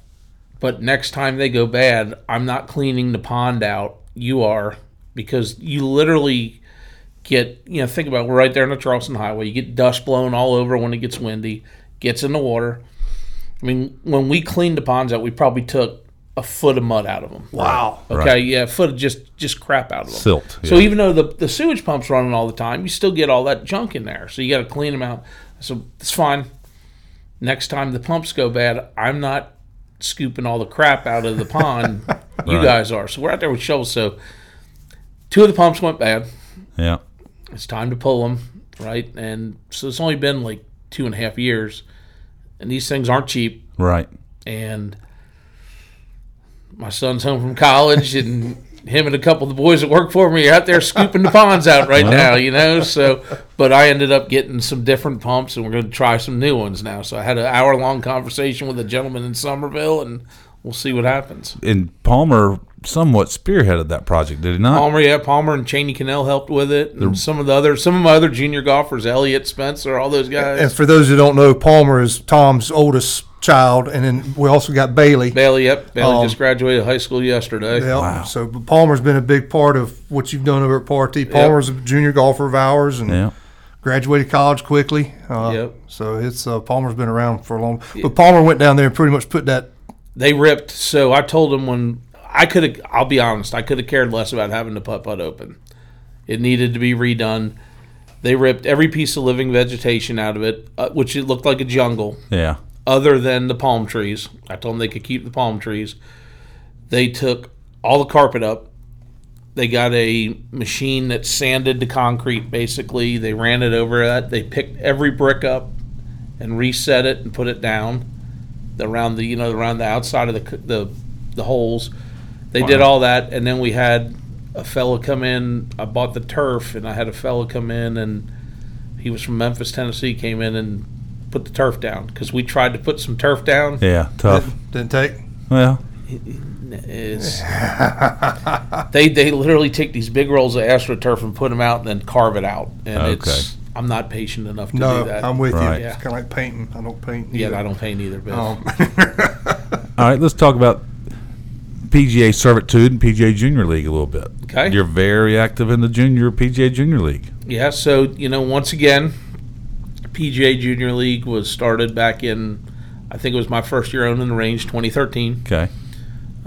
But next time they go bad, I'm not cleaning the pond out. You are because you literally get you know think about it, we're right there on the Charleston Highway. You get dust blown all over when it gets windy, gets in the water. I mean, when we cleaned the ponds out, we probably took a foot of mud out of them. Wow. Okay, Right. yeah, a foot of just just crap out of them. Silt, So even though the the sewage pump's running all the time, you still get all that junk in there. So you got to clean them out. So it's fine. Next time the pumps go bad, I'm not scooping all the crap out of the pond. (laughs) you Right. guys are. So we're out there with shovels. So two of the pumps went bad. Yeah. It's time to pull them, right? And so it's only been like two and a half years, and these things aren't cheap. Right. And my son's home from college, and him and a couple of the boys that work for me are out there scooping the ponds out right uh-huh. now, you know. So, but I ended up getting some different pumps, and we're going to try some new ones now. So I had an hour long conversation with a gentleman in Summerville, and we'll see what happens. And Palmer somewhat spearheaded that project, did he not? Palmer, yeah, Palmer and Cheney Cannell helped with it, and some of the other, some of my other junior golfers, Elliot Spencer, all those guys. And for those who don't know, Palmer is Tom's oldest child, and then we also got Bailey. Bailey, yep, Bailey Um, just graduated high school yesterday. Yeah. So but Palmer's been a big part of what you've done over at Partee. Palmer's a junior golfer of ours and Yeah. graduated college quickly. Uh, Yep. So it's uh, Palmer's been around for a long. But Palmer went down there and pretty much put that. They ripped. So I told him when I could have. I'll be honest. I could have cared less about having the putt putt open. It needed to be redone. They ripped every piece of living vegetation out of it, uh, which it looked like a jungle, Yeah. other than the palm trees. I told them they could keep the palm trees. They took all the carpet up. They got a machine that sanded the concrete. Basically, they ran it over that. They picked every brick up and reset it and put it down around the you know around the outside of the the the holes. They did all that, and then we had a fellow come in. I bought the turf, and I had a fellow come in, and he was from Memphis, Tennessee. Came in and put the turf down because we tried to put some turf down. Yeah. Tough. Didn't take. Well, It's, (laughs) they they literally take these big rolls of astroturf and put them out and then carve it out, and Okay. it's I'm not patient enough to No, do that. I'm with Right. you. Yeah. It's kind of like painting. I don't paint. yeah. I don't paint either, but Um, (laughs) (laughs) all right, let's talk about PGA Servitude and PGA Junior League a little bit. Okay. You're very active in the junior PGA Junior League. Yeah, so you know, once again, PGA Junior League was started back in, I think it was my first year owning the range, 2013. Okay.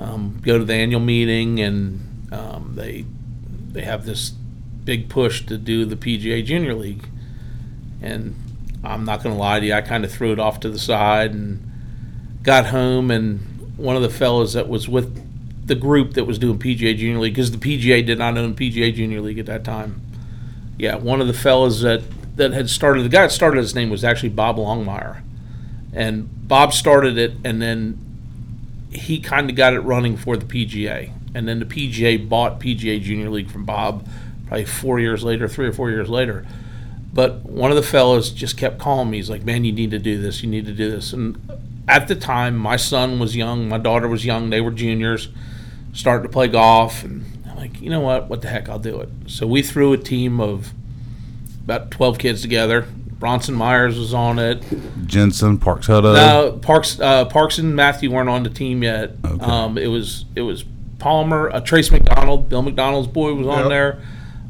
Um, go to the annual meeting, and um, they they have this big push to do the PGA Junior League, and I'm not going to lie to you, I kind of threw it off to the side and got home, and one of the fellows that was with the group that was doing PGA Junior League, because the PGA did not own PGA Junior League at that time. Yeah, one of the fellows that that had started the guy that started his name was actually Bob Longmire, and Bob started it, and then he kind of got it running for the PGA, and then the PGA bought PGA Junior League from Bob, probably four years later, three or four years later. But one of the fellows just kept calling me. He's like, "Man, you need to do this. You need to do this." And at the time, my son was young, my daughter was young. They were juniors, starting to play golf, and I'm like, you know what? What the heck? I'll do it. So we threw a team of about 12 kids together. Bronson Myers was on it. Jensen, Parks Hutto. No, Parks, uh, Parks and Matthew weren't on the team yet. Okay. Um, it was it was Palmer, uh, Trace McDonald, Bill McDonald's boy was on Yep. there.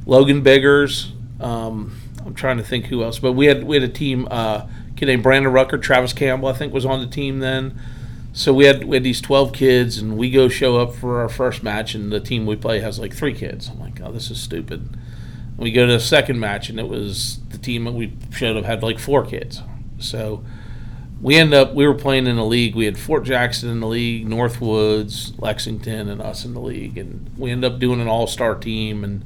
Logan Biggers. Um, I'm trying to think who else, but we had we had a team. Uh, kid named Brandon Rucker, Travis Campbell, I think, was on the team then. So we had we had these 12 kids, and we go show up for our first match, and the team we play has like three kids. I'm like, oh, this is stupid. We go to the second match, and it was the team that we showed up had like four kids. So we end up we were playing in a league. We had Fort Jackson in the league, Northwoods, Lexington, and us in the league, and we end up doing an all star team. And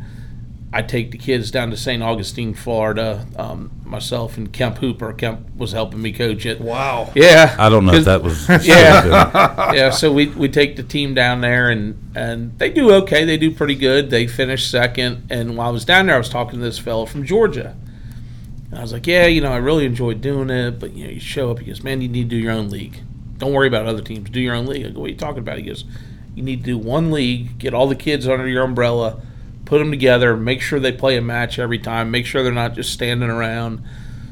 I take the kids down to St. Augustine, Florida. Um, myself and Kemp Hooper. Kemp was helping me coach it. wow. Yeah, I don't know if that was. (laughs) Yeah. yeah, so we, we take the team down there and and they do okay. They do pretty good. They finish second. And while I was down there, I was talking to this fellow from Georgia. And I was like, yeah, you know, I really enjoyed doing it, but you know, you show up. He goes, man, you need to do your own league. Don't worry about other teams. Do your own league. I go, what are you talking about? He goes, you need to do one league, get all the kids under your umbrella, put them together, make sure they play a match every time, make sure they're not just standing around.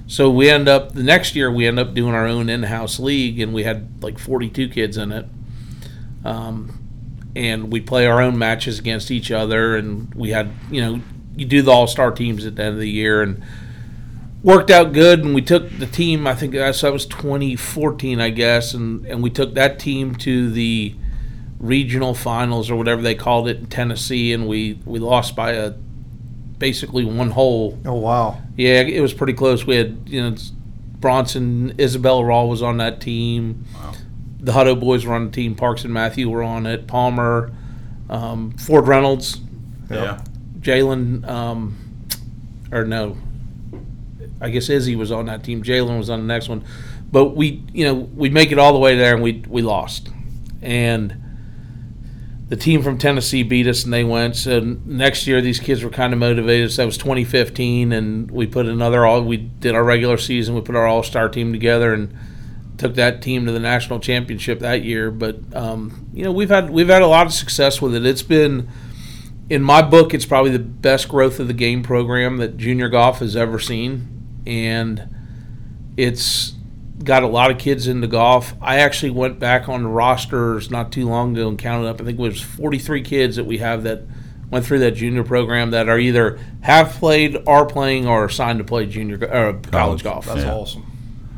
So we end up the next year we end up doing our own in-house league, and we had like 42 kids in it. um, and we play our own matches against each other. And we had, you know, you do the all star teams at the end of the year, and worked out good. And we took the team. I think that's that was 2014, I guess, and and we took that team to the regional finals or whatever they called it in Tennessee, and we we lost by a basically one hole. Oh wow. Yeah, it was pretty close. We had you know Bronson, Isabella Raw was on that team. Wow. The Hutto boys were on the team. Parks and Matthew were on it. Palmer, um, Ford Reynolds, Yeah. Jalen, um, or no, I guess Izzy was on that team. Jalen was on the next one, but we, you know, we make it all the way there and we we lost, and the team from Tennessee beat us and they went. So next year these kids were kind of motivated. So that was 2015, and we put another all. We did our regular season. We put our all star team together and took that team to the national championship that year. But um, you know we've had we've had a lot of success with it. It's been in my book, it's probably the best growth of the game program that junior golf has ever seen, and it's got a lot of kids into golf. I actually went back on the rosters not too long ago and counted up. I think it was 43 kids that we have that went through that junior program that are either have played, are playing, or are signed to play junior uh, college, College. golf. That's Yeah. awesome.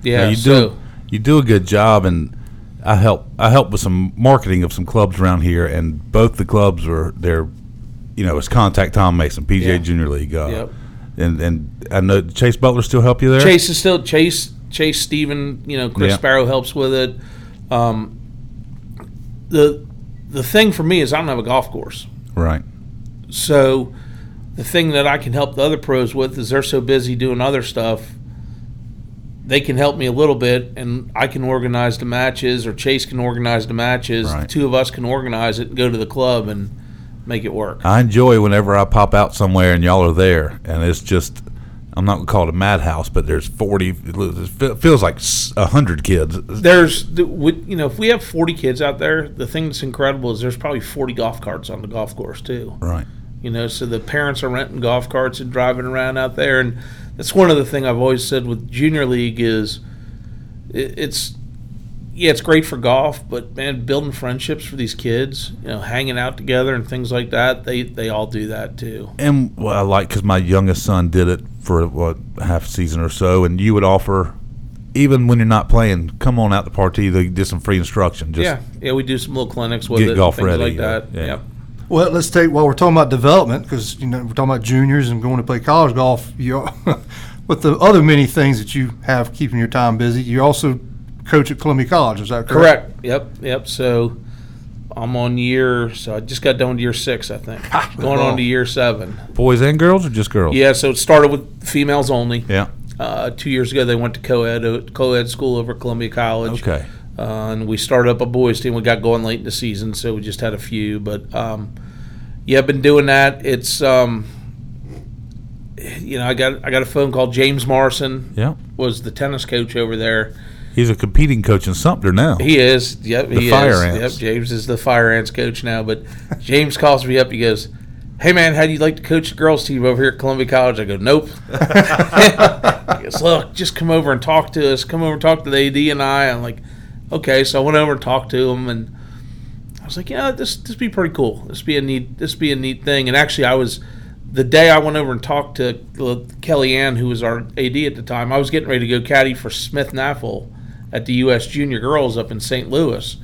Yeah, you so do you do a good job, and I help I help with some marketing of some clubs around here, and both the clubs are they're you know it's contact Tom Mason PGA Yeah. Junior League, uh, Yep. and and I know Chase Butler still help you there. Chase is still Chase. Chase Steven, you know, Chris Yeah. Sparrow helps with it. Um, the the thing for me is I don't have a golf course. right? So the thing that I can help the other pros with is they're so busy doing other stuff. They can help me a little bit, and I can organize the matches, or Chase can organize the matches. Right. The two of us can organize it and go to the club and make it work. I enjoy whenever I pop out somewhere and y'all are there, and it's just. I'm not gonna call it a madhouse, but there's 40. It feels like hundred kids. There's, you know, if we have 40 kids out there, the thing that's incredible is there's probably 40 golf carts on the golf course too. Right. You know, so the parents are renting golf carts and driving around out there, and that's one of the thing I've always said with junior league is it's yeah, it's great for golf, but man, building friendships for these kids, you know, hanging out together and things like that, they they all do that too. And what I like because my youngest son did it for what half season or so, and you would offer, even when you're not playing, come on out to Partee. They did some free instruction. Just yeah, yeah, we do some little clinics with Get it, golf things ready, like yeah, that. yeah. Yep. Well, let's take while we're talking about development because you know we're talking about juniors and going to play college golf. You (laughs) with the other many things that you have keeping your time busy, you also coach at Columbia College. Is that correct? Correct. Yep. Yep. So I'm on year. So I just got done with year six, I think. Going on to year seven. boys and girls, or just girls? Yeah. So it started with females only. Yeah. Uh, two years ago, they went to co-ed uh, co-ed school over at Columbia College. Okay. Uh, and we started up a boys team. We got going late in the season, so we just had a few. But um, yeah, I've been doing that. It's um, you know, I got I got a phone call. James Morrison Yeah. was the tennis coach over there. He's a competing coach in Sumter now. He is. Yep, The he Fire is. Ants. Yep, James is the Fire Ants coach now. But James calls me up. He goes, "Hey man, how do you like to coach the girls team over here at Columbia College?" I go, "Nope." (laughs) he goes, "Look, just come over and talk to us. Come over and talk to the AD and I." I'm like, "Okay." So I went over and talked to him, and I was like, "Yeah, this this be pretty cool. This be a neat this be a neat thing." And actually, I was the day I went over and talked to Kelly Ann, who was our AD at the time. I was getting ready to go caddy for Smith Naffel at the U.S. Junior Girls up in St. Louis.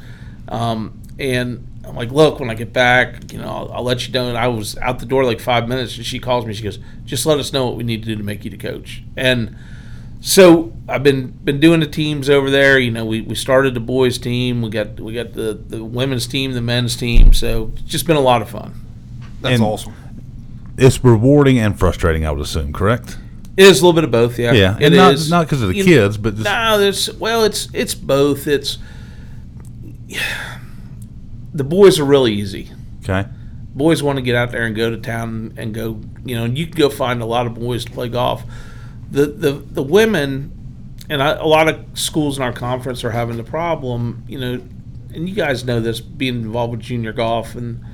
Um, and I'm like, look, when I get back, you know, I'll, I'll let you know. And I was out the door like five minutes, and she calls me. She goes, just let us know what we need to do to make you the coach. And so I've been been doing the teams over there. You know, we, we started the boys team. We got we got the, the women's team, the men's team. So it's just been a lot of fun. That's And- awesome. It's rewarding and frustrating, I would assume. Correct? It is a little bit of both, yeah. Yeah. it and not is. not because of the You- kids, but just, No, there's well, it's it's both. It's yeah. the boys are really easy. okay. Boys want to get out there and go to town and go. You know, you can go find a lot of boys to play golf. The the the women and I, a lot of schools in our conference are having the problem. You know, and you guys know this being involved with junior golf and.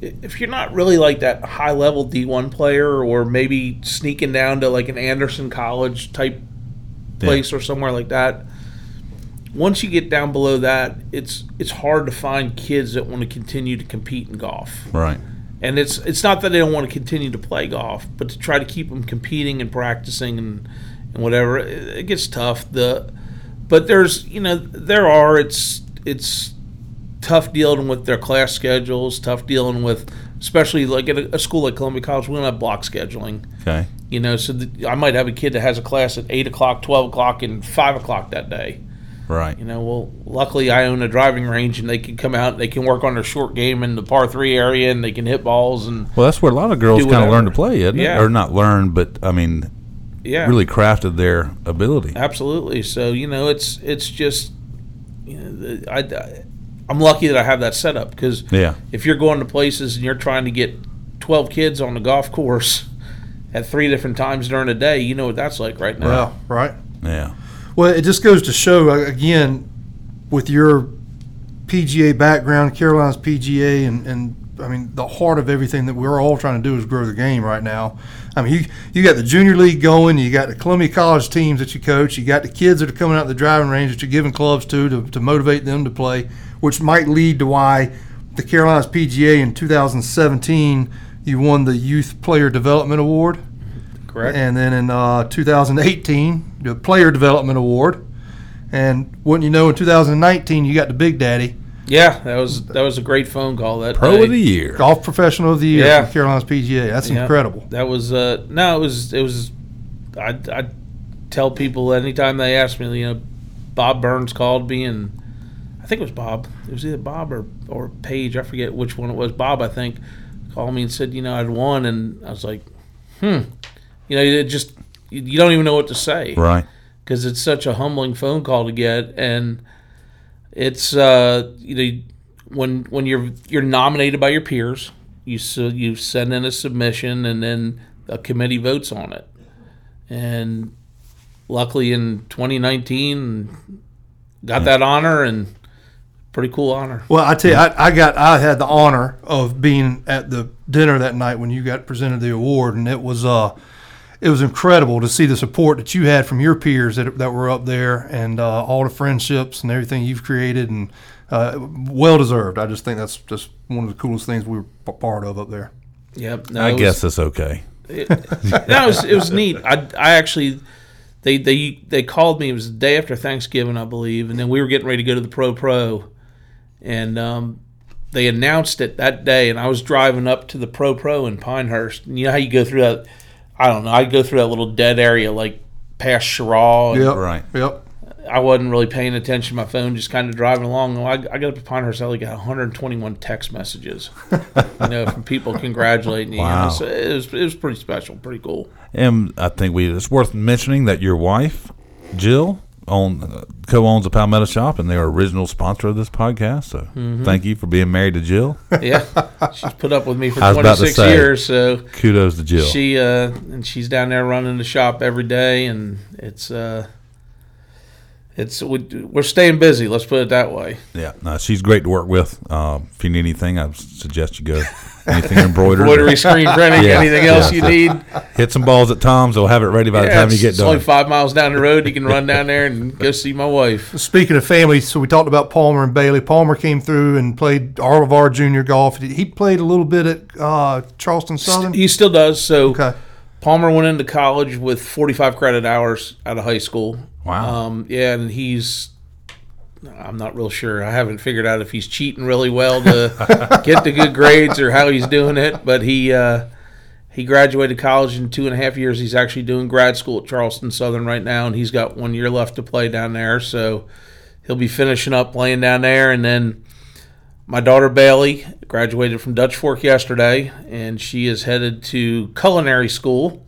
If you're not really like that high level D1 player, or maybe sneaking down to like an Anderson College type place or somewhere like that, once you get down below that, it's it's hard to find kids that want to continue to compete in golf. Right. And it's it's not that they don't want to continue to play golf, but to try to keep them competing and practicing and and whatever, it, it gets tough. The but there's you know there are it's it's tough dealing with their class schedules, tough dealing with especially like at a, a school like Columbia College, we don't have block scheduling. Okay. You know, so the, I might have a kid that has a class at eight o'clock, twelve o'clock, and five o'clock that day. Right. You know, well, luckily I own a driving range, and they can come out, they can work on their short game in the par three area, and they can hit balls, and Well, that's where a lot of girls kind of learn to play, isn't it? Yeah. Or not learn, but I mean, yeah, really crafted their ability. absolutely. So you know, it's it's just, you know, the, I, I I'm lucky that I have that setup because Yeah. if you're going to places and you're trying to get twelve kids on the golf course at three different times during the day, you know what that's like right now. Yeah, right. Yeah. Well, it just goes to show uh, again with your PGA background, Carolina's PGA, and, and I mean the heart of everything that we're all trying to do is grow the game right now. I mean, you you got the junior league going, you got the Columbia College teams that you coach, you got the kids that are coming out the driving range that you're giving clubs to to, to motivate them to play, which might lead to why the Carolinas PGA in 2017 you won the Youth Player Development Award. Correct. And then in uh, 2018, the Player Development Award. And wouldn't you know, in 2019, you got the Big Daddy, yeah, that was that was a great phone call that Pro day. of the year. Golf Professional of the Year Yeah. Carolinas PGA. That's Yeah. incredible. That was uh no, it was it was I I tell people anytime they ask me, you know, Bob Burns called me and I think it was Bob. It was either Bob or or Paige. I forget which one it was. Bob, I think, called me and said, you know, I'd won, and I was like, hmm, you know, it just you you don't even know what to say Right. because it's such a humbling phone call to get, and it's uh, you know when when you're you're nominated by your peers, you so you send in a submission, and then a committee votes on it, and luckily in 2019 got that honor and pretty cool honor. Well, I tell you, I, I got I had the honor of being at the dinner that night when you got presented the award, and it was uh, it was incredible to see the support that you had from your peers that, that were up there, and uh, all the friendships and everything you've created, and uh, well deserved. I just think that's just one of the coolest things we were part of up there. Yep, no, I was- guess it's okay. it, (laughs) no, it was, it was neat. I, I actually, they, they they called me. It was the day after Thanksgiving, I believe, and then we were getting ready to go to the Pro Pro, and um, they announced it that day. And I was driving up to the Pro Pro in Pinehurst. And you know how you go through that? I don't know. I go through that little dead area like past Cheraw. and Yep. Right. Yep. I wasn't really paying attention to my phone, just kind of driving along. Well, I, I got up to Pinehurst, I only got 121 text messages, you know, from people congratulating you. Wow. So it was it was pretty special, pretty cool. And I think we it's worth mentioning that your wife, Jill, own uh, co-owns a Palmetto shop, and they're original sponsor of this podcast. So Mm-hmm. thank you for being married to Jill. Yeah, she's put up with me for (laughs) I was about to 26 say. years, so Kudos to Jill. she uh, and she's down there running the shop every day, and it's uh, it's we- we're staying busy. Let's put it that way. yeah, no, she's great to work with. Um, if you need anything, I suggest you go anything embroidered. Embroidery, screen printing, Yeah, anything else yeah. you need. Hit some balls at Tom's. They'll have it ready by the time you it's, get it's only five miles down the road. You can run down there and go see my wife. Speaking of family, so we talked about Palmer and Bailey. Palmer came through and played all of our junior golf. He played a little bit at uh, Charleston Southern. He still does. So Okay. Palmer went into college with 45 credit hours out of high school. Wow. Um, yeah, and he's. I'm not real sure. I haven't figured out if he's cheating really well to (laughs) get the good grades or how he's doing it. But he uh, he graduated college in two and a half years. He's actually doing grad school at Charleston Southern right now, and he's got one year left to play down there. So he'll be finishing up playing down there, and then my daughter Bailey graduated from Dutch Fork yesterday, and she is headed to culinary school.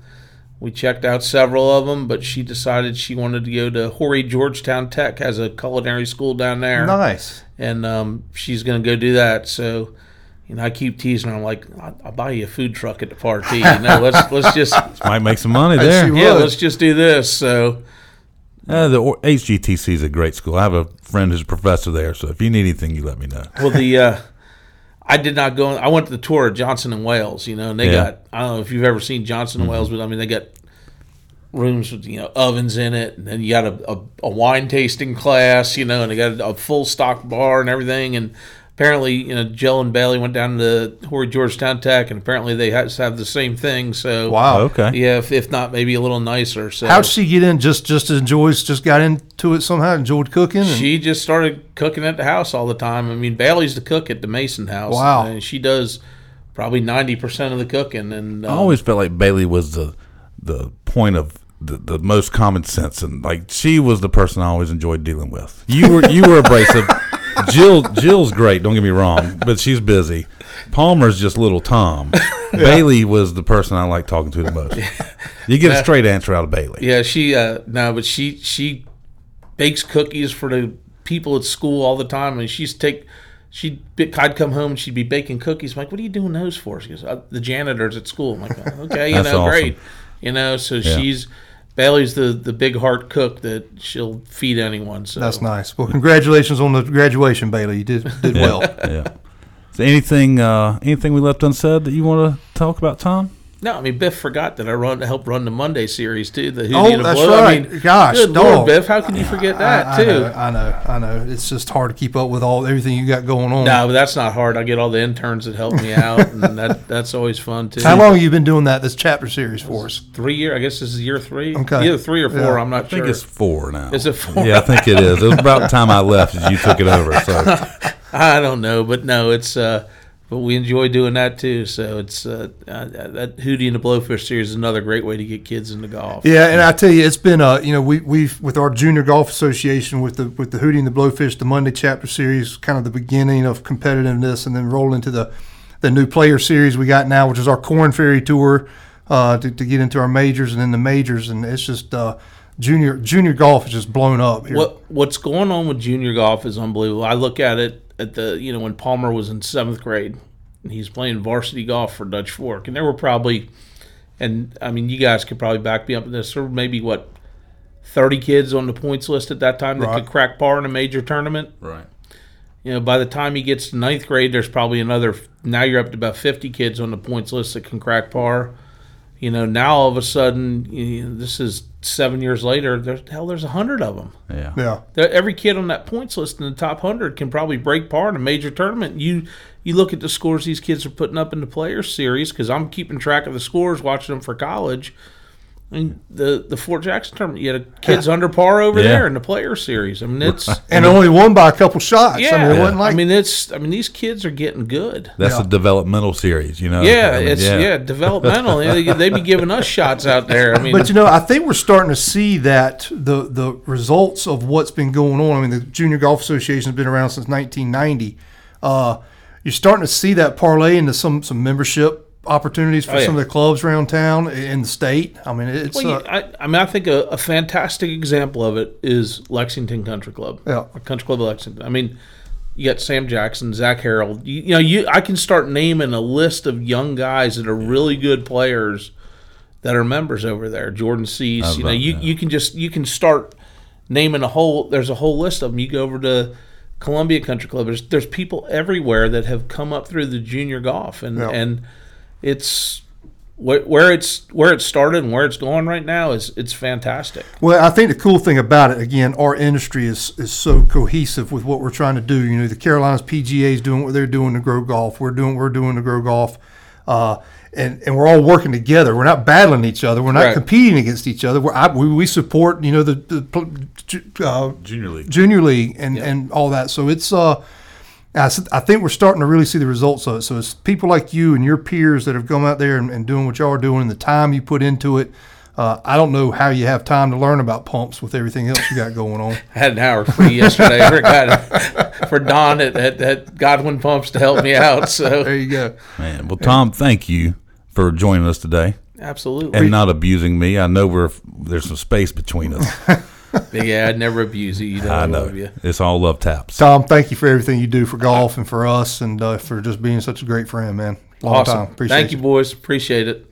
We checked out several of them, but she decided she wanted to go to Horry Georgetown Tech has a culinary school down there, Nice. and um, she's going to go do that. So, you know, I keep teasing her. I'm like, I'll, I'll buy you a food truck at the Partee. You know, let's let's (laughs) just Might make some money she there. would. yeah, let's just do this. So, Uh, the HGTC is a great school. I have a friend who's a professor there, so if you need anything, you let me know. well, the uh, I did not go. I went to the tour of Johnson and Wales. You know, and they Yeah. got. I don't know if you've ever seen Johnson and mm-hmm. Wales, but I mean, they got rooms with you know ovens in it, and then you got a, a, a wine tasting class, you know, and they got a, a full stock bar and everything. And apparently, you know, Jill and Bailey went down to the Horry Georgetown Tech, and apparently they had to have the same thing. So Wow. Okay. yeah, if, if not maybe a little nicer. So How'd she get in? Just just enjoys, just got into it somehow. Enjoyed cooking. And, She just started cooking at the house all the time. I mean, Bailey's the cook at the Mason house. Wow. and she does probably ninety percent of the cooking. And I uh, always felt like Bailey was the the point of the, the most common sense, and like she was the person I always enjoyed dealing with. You were you were abrasive. (laughs) Jill Jill's great. Don't get me wrong, but she's busy. Palmer's just little Tom. Bailey was the person I like talking to the most. You get a straight answer out of Bailey. yeah, she uh, no, but she she bakes cookies for the people at school all the time, and she's take. She'd be- I'd come home and she'd be baking cookies. I'm like, what are you doing those for? She goes, uh, the janitors at school. I'm like, "Oh, okay, you know, awesome. great. You know, so she's Bailey's the the big heart cook that she'll feed anyone. So that's nice. Well, congratulations on the graduation, Bailey. You did did well. Yeah. So anything uh, anything we left unsaid that you want to talk about, Tom? No, I mean Biff forgot that I run helped run the Monday series too. The Who Oh, Need a that's Blow. I right. mean, Gosh, good dog. lord, Biff, how can you forget that I, I too? know, I know, I know. It's just hard to keep up with all everything you got going on. No, but that's not hard. I get all the interns that help me out, and (laughs) that that's always fun too. How long have you been doing that? This chapter series for us? Three year. I guess this is year three. Okay. Either three or four. Yeah. I'm not sure. I think sure. it's four now. Is it four? Yeah, I think it is. It was about the time I left as you took it over. So (laughs) I don't know, but no, it's. uh but we enjoy doing that too. So it's uh, uh, that Hootie and the Blowfish series is another great way to get kids into golf. Yeah, and I tell you, it's been uh, you know, we we've with our junior golf association with the with the Hootie and the Blowfish, the Monday chapter series, kind of the beginning of competitiveness, and then roll into the the new player series we got now, which is our Corn Ferry tour uh, to, to get into our majors and then the majors, and it's just uh, junior junior golf is just blown up here. What what's going on with junior golf is unbelievable. I look at it at the you know when Palmer was in seventh grade, and he's playing varsity golf for Dutch Fork, and there were probably, and I mean you guys could probably back me up on this. There were maybe what thirty kids on the points list at that time that Right. could crack par in a major tournament. right. You know, by the time he gets to ninth grade, there's probably another. Now you're up to about fifty kids on the points list that can crack par. You know, now all of a sudden, you know, this is seven years later. There's hell, there's a hundred of them. Yeah. yeah, There- Every kid on that points list in the top hundred can probably break par in a major tournament. You you look at the scores these kids are putting up in the Players Series because I'm keeping track of the scores, watching them for college. And the the Fort Jackson tournament, you had a kids under par over Yeah. there in the player Series. I mean, it's and only won by a couple shots. yeah. I mean, it wasn't like I mean, it's I mean, these kids are getting good. That's Yeah. a developmental series, you know. Yeah, I mean, it's yeah, developmental. You (laughs) they, they be giving us shots out there. I mean, But you know, I think we're starting to see that the the results of what's been going on. I mean, the Junior Golf Association has been around since 1990. Uh, you're starting to see that parlay into some some membership opportunities for Oh, yeah. some of the clubs around town in the state. I mean, it's Well, uh, I, I mean, I think a, a fantastic example of it is Lexington Country Club. Yeah. Country Club of Lexington. I mean, you got Sam Jackson, Zach Harold. You, you know, you I can start naming a list of young guys that are really good players that are members over there. Jordan Cease. You know, you that. you can just you can start naming a whole. There's a whole list of them. You go over to Columbia Country Club. There's there's people everywhere that have come up through the junior golf, and Yeah. and it's where, where it's where it started and where it's going right now is it's fantastic. Well, I think the cool thing about it, again, our industry is is so cohesive with what we're trying to do. You know, the Carolinas PGA is doing what they're doing to grow golf. We're doing what we're doing to grow golf, uh, and and we're all working together. We're not battling each other. We're not Right. competing against each other. We're, I, we we support you know the the uh, Junior league. junior league and and all that. So it's uh. I s- I think we're starting to really see the results of it. So it's people like you and your peers that have come out there and, and doing what y'all are doing and the time you put into it. Uh, I don't know how you have time to learn about pumps with everything else you got going on. (laughs) I had an hour free yesterday for, God, for Don at, at, at Godwin Pumps to help me out. So There you go. Man, well, Tom, thank you for joining us today absolutely, and not abusing me. I know we're there's some space between us. (laughs) yeah, I'd never abuse you. You know, I I know love you. it's all love taps. Tom, thank you for everything you do for golf and for us and uh, for just being such a great friend, man. Long Awesome. time. Appreciate Thank you, boys. Appreciate it.